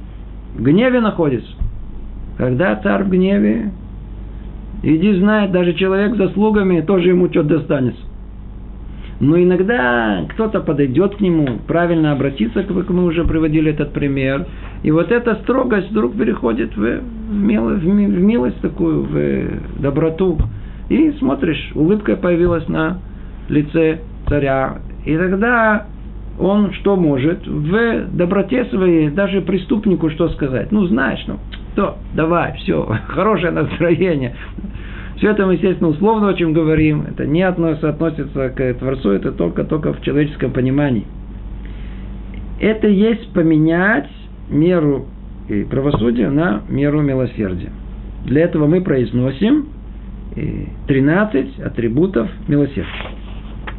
в гневе находится. Когда царь в гневе, Иди знает, даже человек с заслугами тоже ему что-то достанется. Но иногда кто-то подойдет к нему, правильно обратиться, как мы уже приводили этот пример. И вот эта строгость вдруг переходит в, милость, в милость такую, в доброту. И смотришь, улыбка появилась на лице царя. И тогда он что может? В доброте своей даже преступнику что сказать? Ну, знаешь, ну, то, давай, все, [LAUGHS] хорошее настроение. Все это мы, естественно, условно о чем говорим. Это не относится, относится к Творцу, это только, только в человеческом понимании. Это есть поменять меру правосудия на меру милосердия. Для этого мы произносим 13 атрибутов милосердия.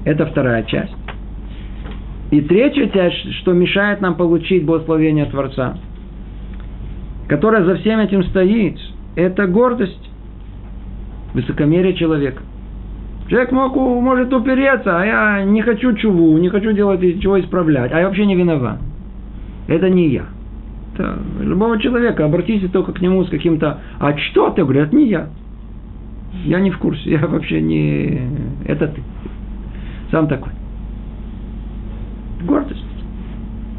Это вторая часть. И часть, что мешает нам получить благословение Творца – которая за всем этим стоит, это гордость, высокомерие человека. Человек мог, может упереться, а я не хочу чуву, не хочу делать ничего исправлять, а я вообще не виноват. Это не я. Это любого человека, обратитесь только к нему с каким-то «А что ты?» Говорят, не я. Я не в курсе, я вообще не... Это ты. Сам такой. Гордость.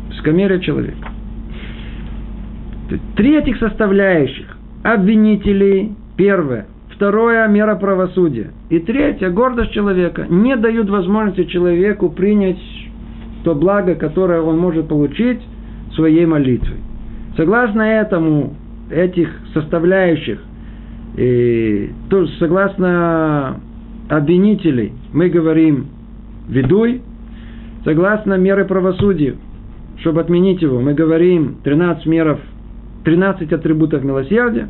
Высокомерие человека. Три этих составляющих. Обвинители, первое. Второе – мера правосудия. И третье – гордость человека. Не дают возможности человеку принять то благо, которое он может получить своей молитвой. Согласно этому, этих составляющих, и, то, согласно обвинителей, мы говорим «ведуй», согласно меры правосудия, чтобы отменить его, мы говорим 13 меров 13 атрибутов милосердия.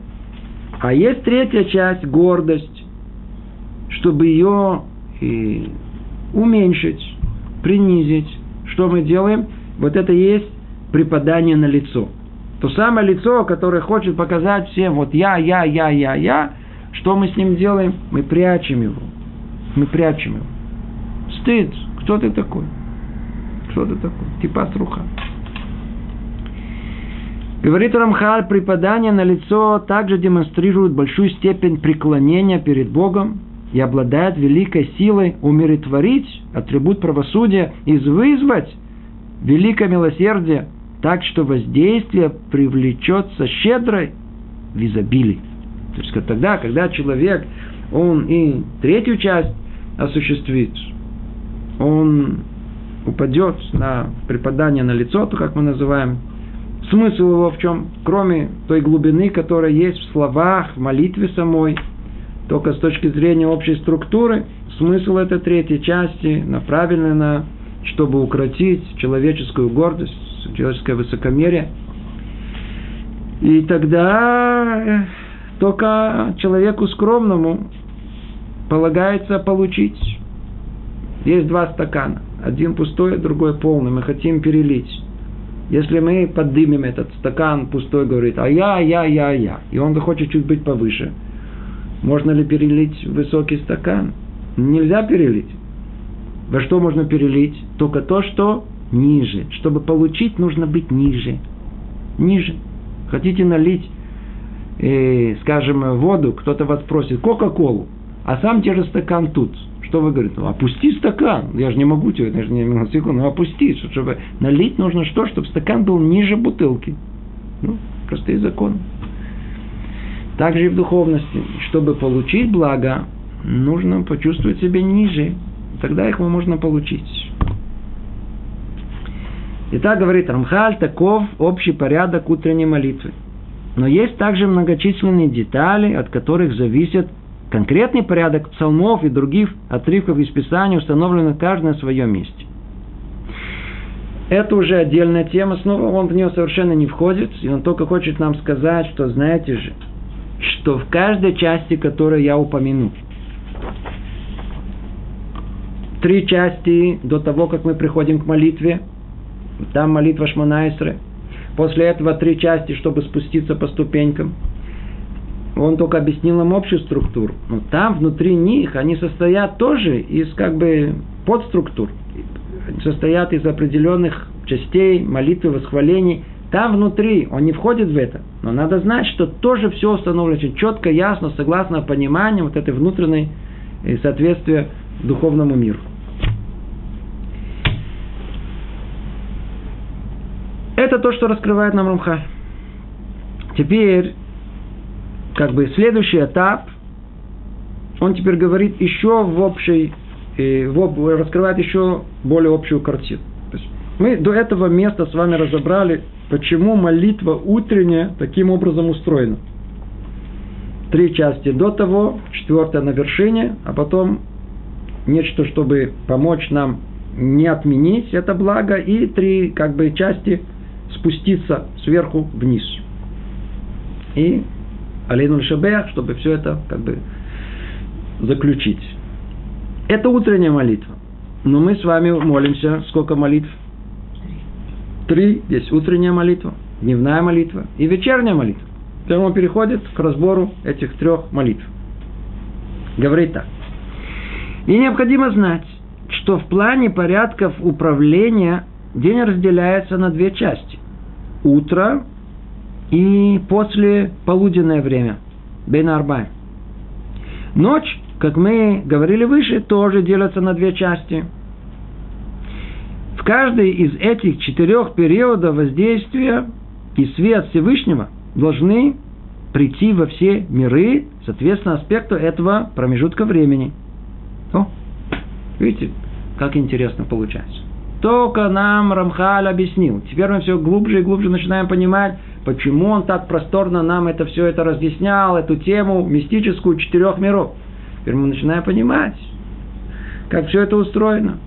А есть третья часть, гордость, чтобы ее и уменьшить, принизить. Что мы делаем? Вот это есть преподание на лицо. То самое лицо, которое хочет показать всем, вот я, я, я, я, я, что мы с ним делаем? Мы прячем его. Мы прячем его. Стыд. Кто ты такой? Кто ты такой? Типа струха. Говорит Рамхаль, преподание на лицо также демонстрирует большую степень преклонения перед Богом и обладает великой силой умиротворить атрибут правосудия и вызвать великое милосердие, так что воздействие привлечется щедрой в изобилии. То есть тогда, когда человек, он и третью часть осуществит, он упадет на преподание на лицо, то как мы называем, Смысл его в чем? Кроме той глубины, которая есть в словах, в молитве самой, только с точки зрения общей структуры, смысл этой третьей части направлен на, чтобы укротить человеческую гордость, человеческое высокомерие. И тогда э, только человеку скромному полагается получить. Есть два стакана. Один пустой, другой полный. Мы хотим перелить. Если мы поднимем этот стакан пустой, говорит, а я, я, я, я, и он захочет чуть быть повыше, можно ли перелить высокий стакан? Нельзя перелить. Во что можно перелить? Только то, что ниже. Чтобы получить, нужно быть ниже. Ниже. Хотите налить, э, скажем, воду, кто-то вас просит Кока-Колу, а сам держит стакан тут – что вы говорите? Ну, опусти стакан. Я же не могу тебе, я же не на секунду, ну опусти. Чтобы налить нужно что? Чтобы стакан был ниже бутылки. Ну, простые законы. Также и в духовности. Чтобы получить благо, нужно почувствовать себя ниже. Тогда их можно получить. Итак, говорит Рамхаль, таков общий порядок утренней молитвы. Но есть также многочисленные детали, от которых зависит Конкретный порядок псалмов и других отрывков из Писания установлен каждый на своем месте. Это уже отдельная тема, снова он в нее совершенно не входит, и он только хочет нам сказать, что знаете же, что в каждой части, которую я упомяну, три части до того, как мы приходим к молитве, там молитва Шманайсры, после этого три части, чтобы спуститься по ступенькам – он только объяснил им общую структуру. Но там внутри них они состоят тоже из как бы подструктур. Состоят из определенных частей, молитвы, восхвалений. Там внутри, он не входит в это. Но надо знать, что тоже все установлено четко, ясно, согласно пониманию вот этой внутренней э, соответствия духовному миру. Это то, что раскрывает нам Рамха. Теперь как бы следующий этап, он теперь говорит еще в общей, э, в, раскрывает еще более общую картину. То есть мы до этого места с вами разобрали, почему молитва утренняя таким образом устроена. Три части до того, четвертая на вершине, а потом нечто, чтобы помочь нам не отменить это благо, и три как бы части спуститься сверху вниз. И Алейну Шабех, чтобы все это как бы заключить. Это утренняя молитва. Но мы с вами молимся. Сколько молитв? Три. Есть утренняя молитва, дневная молитва и вечерняя молитва. Теперь он переходит к разбору этих трех молитв. Говорит так. И необходимо знать, что в плане порядков управления день разделяется на две части. Утро и после полуденное время, Бен Арбай. Ночь, как мы говорили выше, тоже делится на две части. В каждой из этих четырех периодов воздействия и свет Всевышнего должны прийти во все миры, соответственно, аспекту этого промежутка времени. О, видите, как интересно получается. Только нам Рамхаль объяснил. Теперь мы все глубже и глубже начинаем понимать, Почему он так просторно нам это все это разъяснял, эту тему мистическую четырех миров? Теперь мы начинаем понимать, как все это устроено.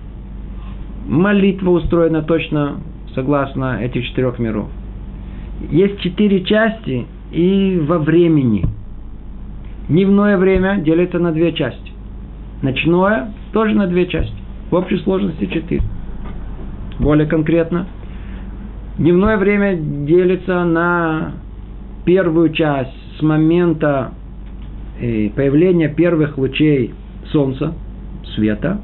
Молитва устроена точно согласно этих четырех миров. Есть четыре части и во времени. Дневное время делится на две части. Ночное тоже на две части. В общей сложности четыре. Более конкретно – Дневное время делится на первую часть с момента э, появления первых лучей солнца, света,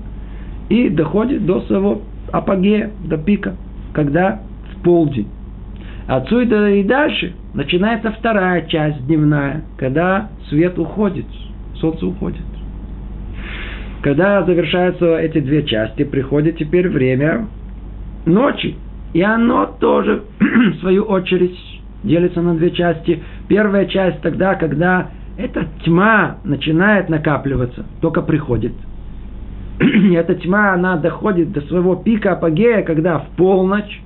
и доходит до своего апогея, до пика, когда в полдень. Отсюда и дальше начинается вторая часть дневная, когда свет уходит, солнце уходит. Когда завершаются эти две части, приходит теперь время ночи, и оно тоже, [CLEARS THROAT] в свою очередь, делится на две части. Первая часть тогда, когда эта тьма начинает накапливаться, только приходит. [CLEARS THROAT] И эта тьма, она доходит до своего пика апогея, когда в полночь,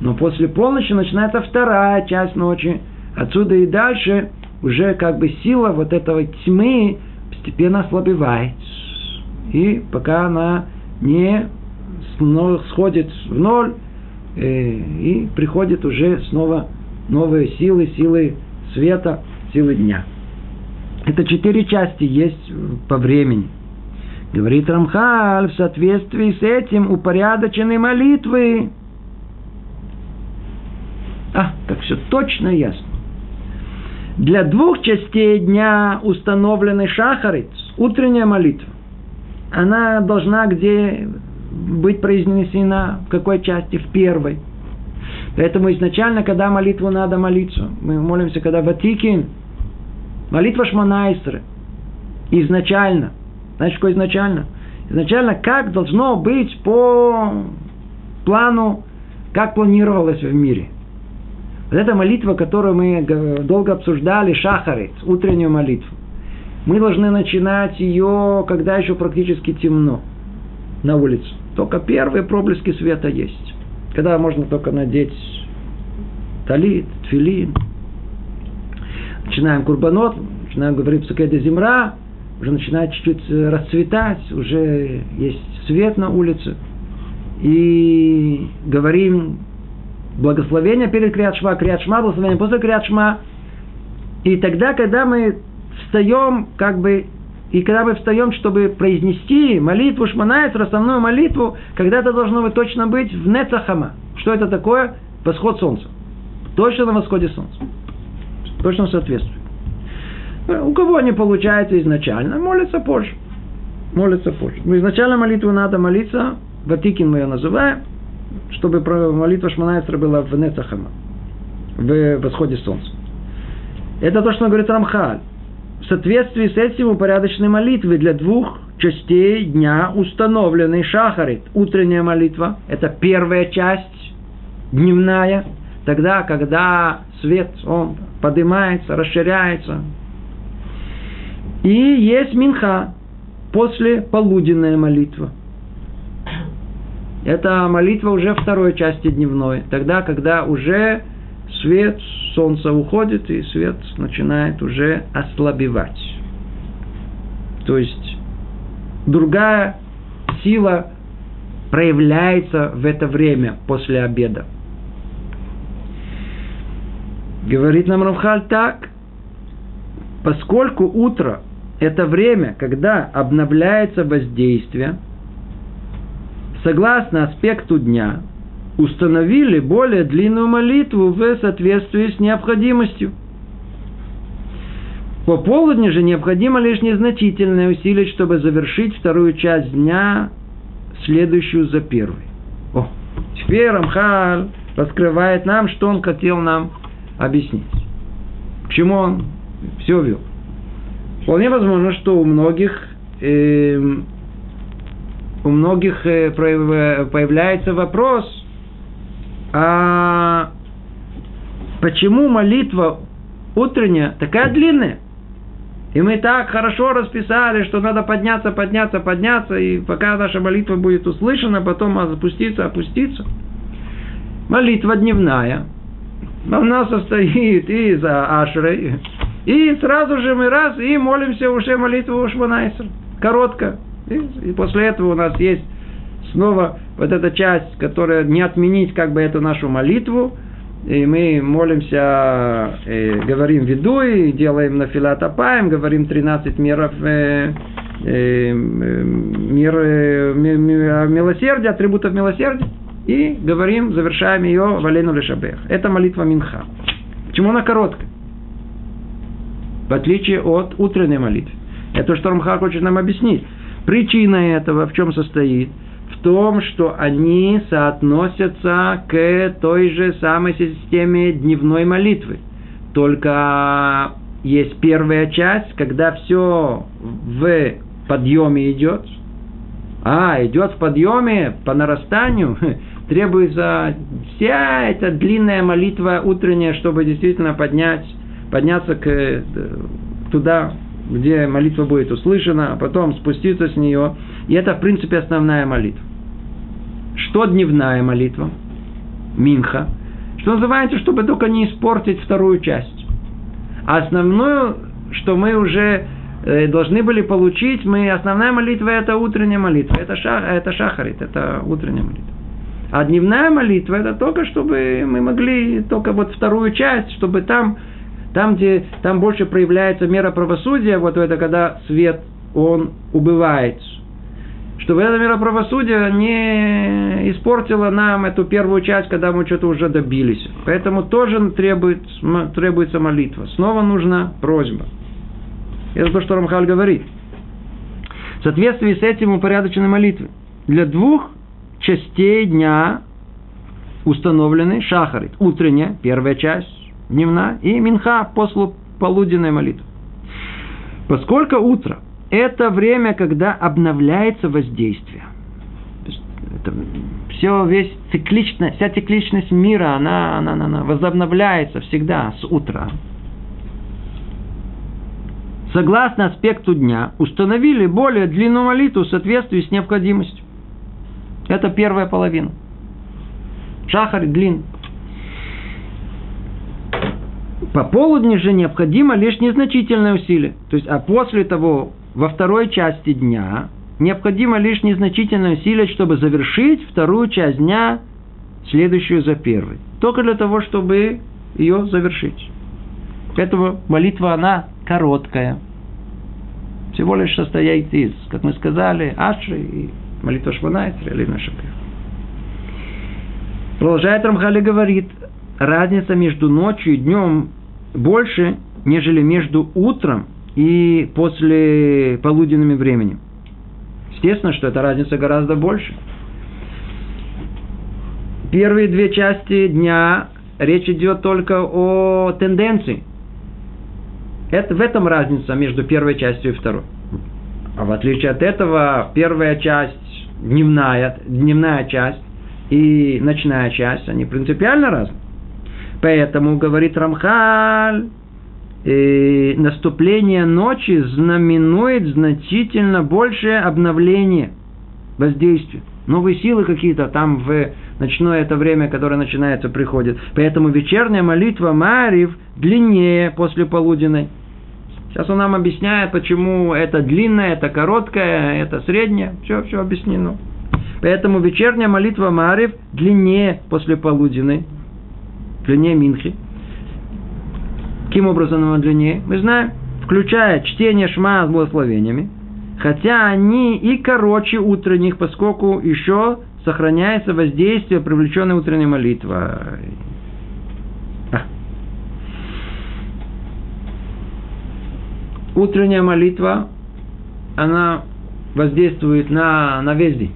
Но после полночи начинается вторая часть ночи. Отсюда и дальше уже как бы сила вот этого тьмы постепенно ослабевает. И пока она не сходит в ноль, и приходит уже снова новые силы, силы света, силы дня. Это четыре части есть по времени. Говорит Рамхаль, в соответствии с этим упорядочены молитвы. А, как все точно ясно. Для двух частей дня установлены шахарит, утренняя молитва. Она должна где быть произнесена, в какой части? В первой. Поэтому изначально, когда молитву надо молиться, мы молимся, когда Ватикин, молитва Шманайстры, изначально. Знаете, что изначально? Изначально, как должно быть по плану, как планировалось в мире – вот эта молитва, которую мы долго обсуждали, шахарит, утреннюю молитву, мы должны начинать ее, когда еще практически темно на улице. Только первые проблески света есть. Когда можно только надеть талит, тфилин. Начинаем курбанот, начинаем говорить псукеда земра, уже начинает чуть-чуть расцветать, уже есть свет на улице. И говорим благословение перед Криадшма, Криадшма, благословение после Криадшма. И тогда, когда мы встаем, как бы, и когда мы встаем, чтобы произнести молитву Шманайт, основную молитву, когда это должно быть точно быть в Нецахама. Что это такое? Восход солнца. Точно на восходе солнца. Точно соответствует. У кого не получается изначально, молится позже. Молится позже. Но изначально молитву надо молиться, Ватикин мы ее называем, чтобы молитва Шманайсра была в Нецахама, в восходе солнца. Это то, что говорит Рамхаль. В соответствии с этим упорядочены молитвы для двух частей дня установленный шахарит. Утренняя молитва – это первая часть, дневная, тогда, когда свет, он поднимается, расширяется. И есть минха, после полуденная молитва – это молитва уже второй части дневной. Тогда, когда уже свет солнца уходит, и свет начинает уже ослабевать. То есть другая сила проявляется в это время после обеда. Говорит нам Рамхаль так, поскольку утро – это время, когда обновляется воздействие – согласно аспекту дня, установили более длинную молитву в соответствии с необходимостью. По полудню же необходимо лишь незначительное усилие, чтобы завершить вторую часть дня, следующую за первой. О, теперь Рамхаль раскрывает нам, что он хотел нам объяснить. К чему он все вел. Вполне возможно, что у многих э, у многих э, появляется вопрос, а почему молитва утренняя такая длинная? И мы так хорошо расписали, что надо подняться, подняться, подняться, и пока наша молитва будет услышана, потом опуститься, опуститься. Молитва дневная. Она состоит из Ашры. И сразу же мы раз и молимся уже молитву Шманайсер. Коротко. И, и после этого у нас есть снова вот эта часть, которая не отменить как бы эту нашу молитву, и мы молимся, и говорим виду, и делаем на филатопаем, говорим 13 миров э, э, мир, э, милосердия, атрибутов милосердия, и говорим, завершаем ее валену лешабех. Это молитва Минха. Почему она короткая? В отличие от утренней молитвы. Это что Рамха хочет нам объяснить. Причина этого в чем состоит? Том, что они соотносятся к той же самой системе дневной молитвы. Только есть первая часть, когда все в подъеме идет. А, идет в подъеме по нарастанию, [LAUGHS] требуется вся эта длинная молитва утренняя, чтобы действительно поднять, подняться к, туда, где молитва будет услышана, а потом спуститься с нее. И это, в принципе, основная молитва. Что дневная молитва? Минха, что называется, чтобы только не испортить вторую часть. А основную, что мы уже э, должны были получить, мы, основная молитва это утренняя молитва, это, шах, это шахарит, это утренняя молитва. А дневная молитва это только, чтобы мы могли только вот вторую часть, чтобы там, там где там больше проявляется мера правосудия, вот это когда свет, он убывает, чтобы это мироправосудие не испортило нам эту первую часть, когда мы что-то уже добились. Поэтому тоже требует, требуется молитва. Снова нужна просьба. Это то, что Рамхаль говорит. В соответствии с этим упорядочены молитвы. Для двух частей дня установлены шахарит. Утренняя, первая часть, дневная, и минха, после полуденной молитвы. Поскольку утро – это время, когда обновляется воздействие. Это все, весь цикличность, вся цикличность мира, она, она, она, она возобновляется всегда с утра. Согласно аспекту дня, установили более длинную молитву в соответствии с необходимостью. Это первая половина. Шахар длин. По полудню же необходимо лишь незначительное усилие. То есть, а после того, во второй части дня необходимо лишь незначительное усилие, чтобы завершить вторую часть дня, следующую за первой. Только для того, чтобы ее завершить. Поэтому молитва, она короткая. Всего лишь состоит из, как мы сказали, Аши и молитва Шванайцера или Нашапир. Продолжает Рамхали говорит, разница между ночью и днем больше, нежели между утром и после полуденными времени. Естественно, что эта разница гораздо больше. Первые две части дня речь идет только о тенденции. Это, в этом разница между первой частью и второй. А в отличие от этого, первая часть, дневная, дневная часть и ночная часть, они принципиально разные. Поэтому, говорит Рамхаль, э, наступление ночи знаменует значительно большее обновление воздействия. Новые силы какие-то там в ночное это время, которое начинается, приходят. Поэтому вечерняя молитва Марив длиннее после полуденной. Сейчас он нам объясняет, почему это длинная, это короткая, это средняя. Все, все объяснено. Поэтому вечерняя молитва Марив длиннее после полуденной, длиннее Минхи. Каким образом она длиннее? Мы знаем, включая чтение шма с благословениями, хотя они и короче утренних, поскольку еще сохраняется воздействие привлеченной утренней молитвой. А. Утренняя молитва, она воздействует на, на весь день,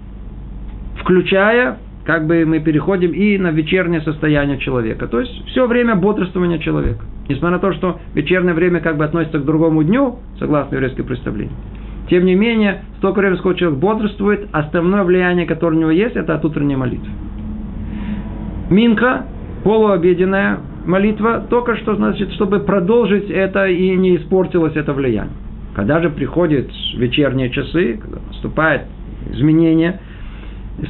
включая как бы мы переходим и на вечернее состояние человека. То есть все время бодрствования человека. Несмотря на то, что вечернее время как бы относится к другому дню, согласно еврейскому представлению. Тем не менее, столько времени, сколько человек бодрствует, основное влияние, которое у него есть, это от утренней молитвы. Минка, полуобеденная молитва, только что значит, чтобы продолжить это и не испортилось это влияние. Когда же приходят вечерние часы, когда наступает изменение –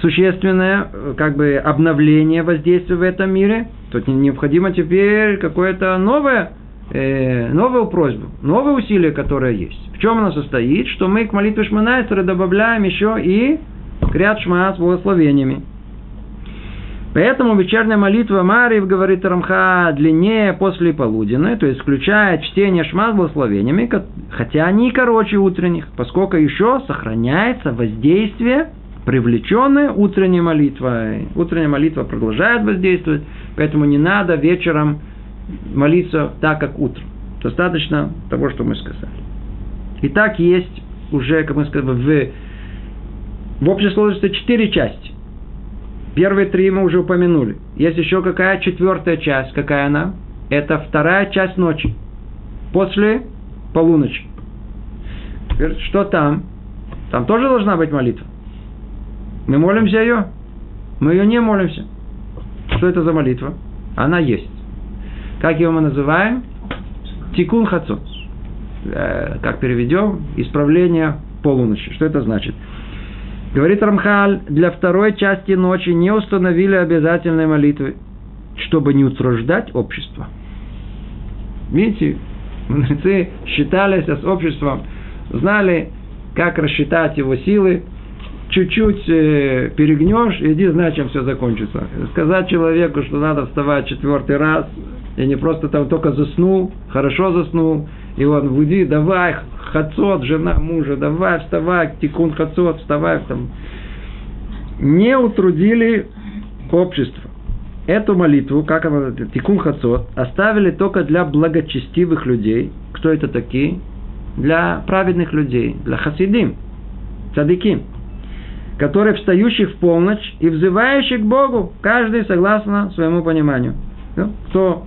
существенное как бы обновление воздействия в этом мире, то необходимо теперь какое-то новое, э, новую просьбу, новое усилие, которое есть. В чем оно состоит? Что мы к молитве Шманайсера добавляем еще и кряд Шма с благословениями. Поэтому вечерняя молитва Мариев, говорит Рамха, длиннее после полуденной, то есть включая чтение шма с благословениями, хотя они короче утренних, поскольку еще сохраняется воздействие привлеченная утренней молитвой. Утренняя молитва продолжает воздействовать, поэтому не надо вечером молиться так, как утром. Достаточно того, что мы сказали. Итак, есть уже, как мы сказали, в, в общей сложности четыре части. Первые три мы уже упомянули. Есть еще какая четвертая часть. Какая она? Это вторая часть ночи. После полуночи. Что там? Там тоже должна быть молитва. Мы молимся ее? Мы ее не молимся. Что это за молитва? Она есть. Как ее мы называем? Тикун хацот. Э, как переведем? Исправление полуночи. Что это значит? Говорит Рамхаль, для второй части ночи не установили обязательной молитвы, чтобы не утруждать общество. Видите, мудрецы считались с обществом, знали, как рассчитать его силы, чуть-чуть э, перегнешь, иди, знай, чем все закончится. Сказать человеку, что надо вставать четвертый раз, и не просто там только заснул, хорошо заснул, и он буди, давай, хацот, жена мужа, давай, вставай, тикун хацот, вставай. Там. Не утрудили общество. Эту молитву, как она, тикун хацот, оставили только для благочестивых людей. Кто это такие? Для праведных людей, для хасидим, цадыки, которые встающих в полночь и взывающих к Богу, каждый согласно своему пониманию. Кто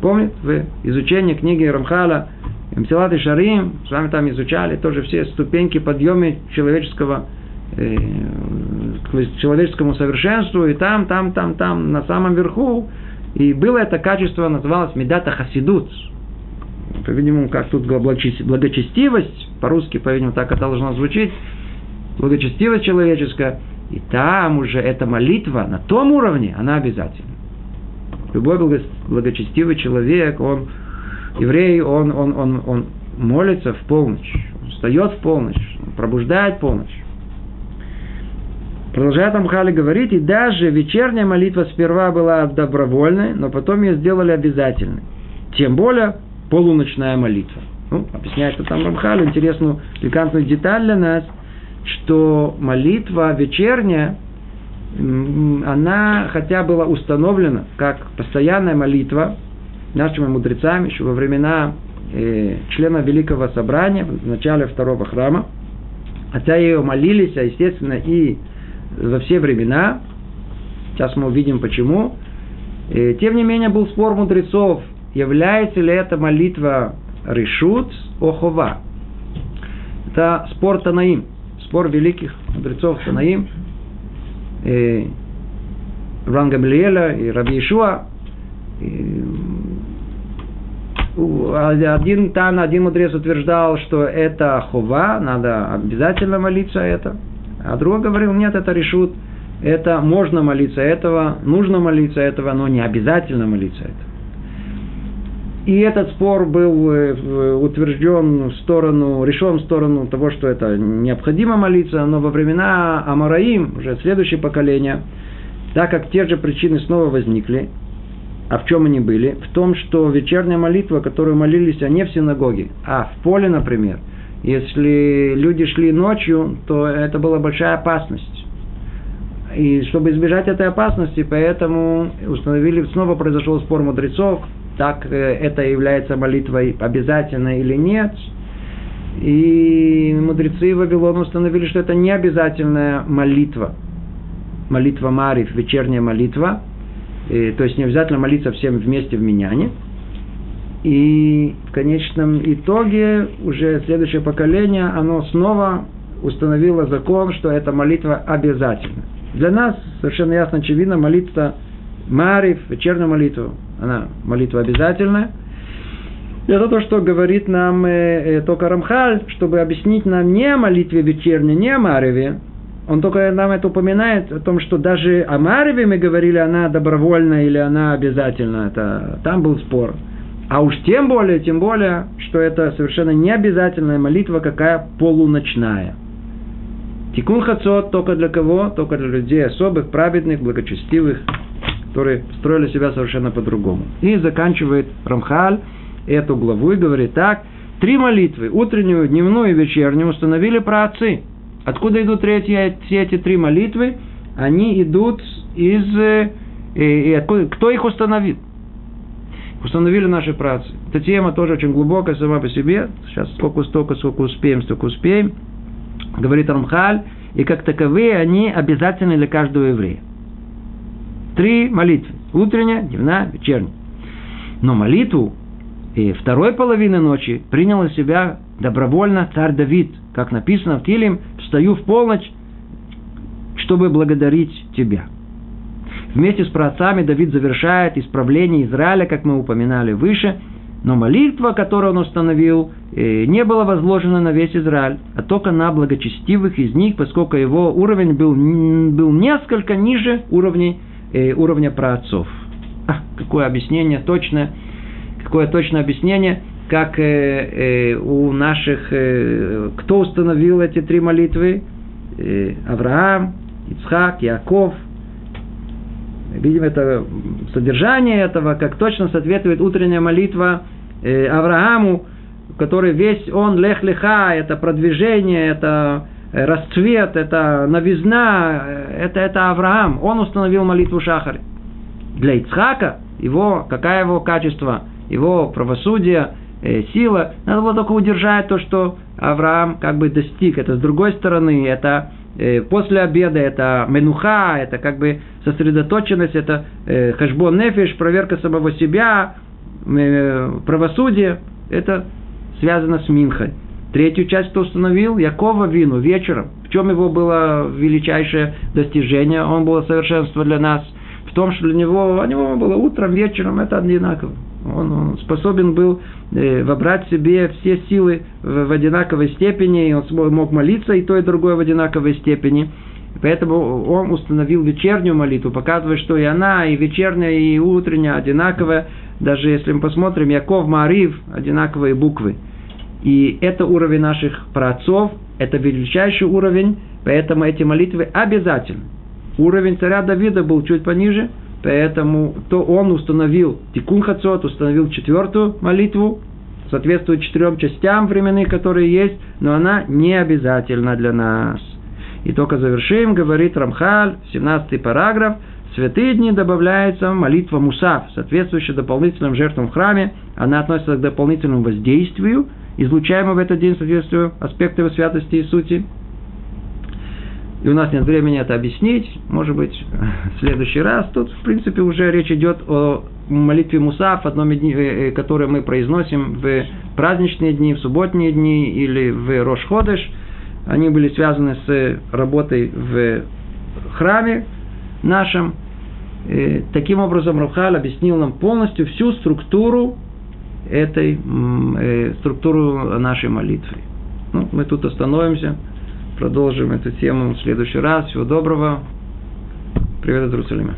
помнит в изучении книги Рамхала Мсилат и Шарим, с вами там изучали тоже все ступеньки подъема человеческого э, к человеческому совершенству, и там, там, там, там, на самом верху. И было это качество, называлось Медата Хасидут. По-видимому, как тут благочестивость, по-русски, по-видимому, так это должно звучить, благочестивость человеческая, и там уже эта молитва на том уровне, она обязательна. Любой благочестивый человек, он еврей, он, он, он, он молится в полночь, встает в полночь, пробуждает полночь. Продолжает Амхали говорить, и даже вечерняя молитва сперва была добровольной, но потом ее сделали обязательной. Тем более полуночная молитва. Ну, объясняет это там Рамхаль, интересную, пикантную деталь для нас, что молитва вечерняя, она хотя была установлена как постоянная молитва, нашими мудрецами еще во времена э, члена Великого Собрания, в начале второго храма. Хотя ее молились, а естественно, и во все времена. Сейчас мы увидим почему. Э, тем не менее, был спор мудрецов, является ли эта молитва решут охова. Это спор Танаим, спор великих мудрецов Танаим, и э, Ран Гамлиэля и Раби Ишуа. Один Тан, один мудрец утверждал, что это хова, надо обязательно молиться это. А другой говорил, нет, это решут, это можно молиться этого, нужно молиться этого, но не обязательно молиться этого. И этот спор был э, утвержден в сторону, решен в сторону того, что это необходимо молиться, но во времена Амараим, уже следующее поколение, так как те же причины снова возникли, а в чем они были? В том, что вечерняя молитва, которую молились, не в синагоге, а в поле, например, если люди шли ночью, то это была большая опасность. И чтобы избежать этой опасности, поэтому установили, снова произошел спор мудрецов, так э, это является молитвой обязательной или нет. И мудрецы Вавилона установили, что это не обязательная молитва. Молитва Марив, вечерняя молитва – и, то есть не обязательно молиться всем вместе в Миняне. И в конечном итоге уже следующее поколение, оно снова установило закон, что эта молитва обязательна. Для нас совершенно ясно, очевидно, молиться Марив, вечернюю молитву, она молитва обязательная. Это то, что говорит нам э, э, только Рамхаль, чтобы объяснить нам не о молитве вечерней, не о Мареве, он только нам это упоминает, о том, что даже о Марве мы говорили, она добровольная или она обязательна. Это, там был спор. А уж тем более, тем более, что это совершенно не обязательная молитва, какая полуночная. Тикун хацот только для кого? Только для людей особых, праведных, благочестивых, которые строили себя совершенно по-другому. И заканчивает Рамхаль эту главу и говорит так. Три молитвы, утреннюю, дневную и вечернюю, установили про отцы. Откуда идут третьи, все эти три молитвы? Они идут из... Э, и, и кто их установил? Установили наши працы. Эта тема тоже очень глубокая сама по себе. Сейчас сколько, столько, сколько успеем, столько успеем. Говорит Рамхаль. И как таковые они обязательны для каждого еврея. Три молитвы. Утренняя, дневная, вечерняя. Но молитву и второй половины ночи принял на себя добровольно царь Давид, как написано в Тилим, встаю в полночь, чтобы благодарить тебя. Вместе с праотцами Давид завершает исправление Израиля, как мы упоминали выше, Но молитва, которую он установил, э, не была возложена на весь Израиль, а только на благочестивых из них, поскольку его уровень был, был несколько ниже уровня, э, уровня праотцов. А, какое объяснение точное, какое точное объяснение, как э, у наших, кто установил эти три молитвы? Авраам, Ицхак, Яков – Видим это содержание этого, как точно соответствует утренняя молитва э, Аврааму, который весь он лех-леха, это продвижение, это э, расцвет, это новизна, э, это, это Авраам. Он установил молитву Шахар. Для Ицхака, его, какая его качество, его правосудие, сила, надо было только удержать то, что Авраам как бы достиг. Это с другой стороны, это Э, после обеда это менуха, это как бы сосредоточенность, это э, хашбон нефиш, проверка самого себя, э, правосудие, это связано с Минхой. Третью часть установил? Якова Вину вечером. В чем его было величайшее достижение? Он было совершенство для нас. В том, что для него, у него было утром, вечером, это одинаково. Он, он способен был э, вобрать в себе все силы в, в одинаковой степени, и он мог молиться и то, и другое в одинаковой степени. Поэтому он установил вечернюю молитву, показывая, что и она, и вечерняя, и утренняя одинаковая. Даже если мы посмотрим, Яков, Марив, одинаковые буквы. И это уровень наших праотцов, это величайший уровень, поэтому эти молитвы обязательны. Уровень царя Давида был чуть пониже, Поэтому то он установил Тикун Хацот, установил четвертую молитву, соответствует четырем частям временных, которые есть, но она не обязательна для нас. И только завершим, говорит Рамхаль, 17 параграф, святые дни добавляется молитва Мусав, соответствующая дополнительным жертвам в храме. Она относится к дополнительному воздействию, излучаемому в этот день соответствуя аспекту его святости и сути и у нас нет времени это объяснить, может быть, [LAUGHS] в следующий раз. Тут, в принципе, уже речь идет о молитве Мусаф, одном дне, э, э, которое мы произносим в праздничные дни, в субботние дни или в Рошходыш. Они были связаны с работой в храме нашем. И э, таким образом, Рухаль объяснил нам полностью всю структуру этой, структуру нашей молитвы. Ну, мы тут остановимся. Продолжим эту тему в следующий раз. Всего доброго. Привет из.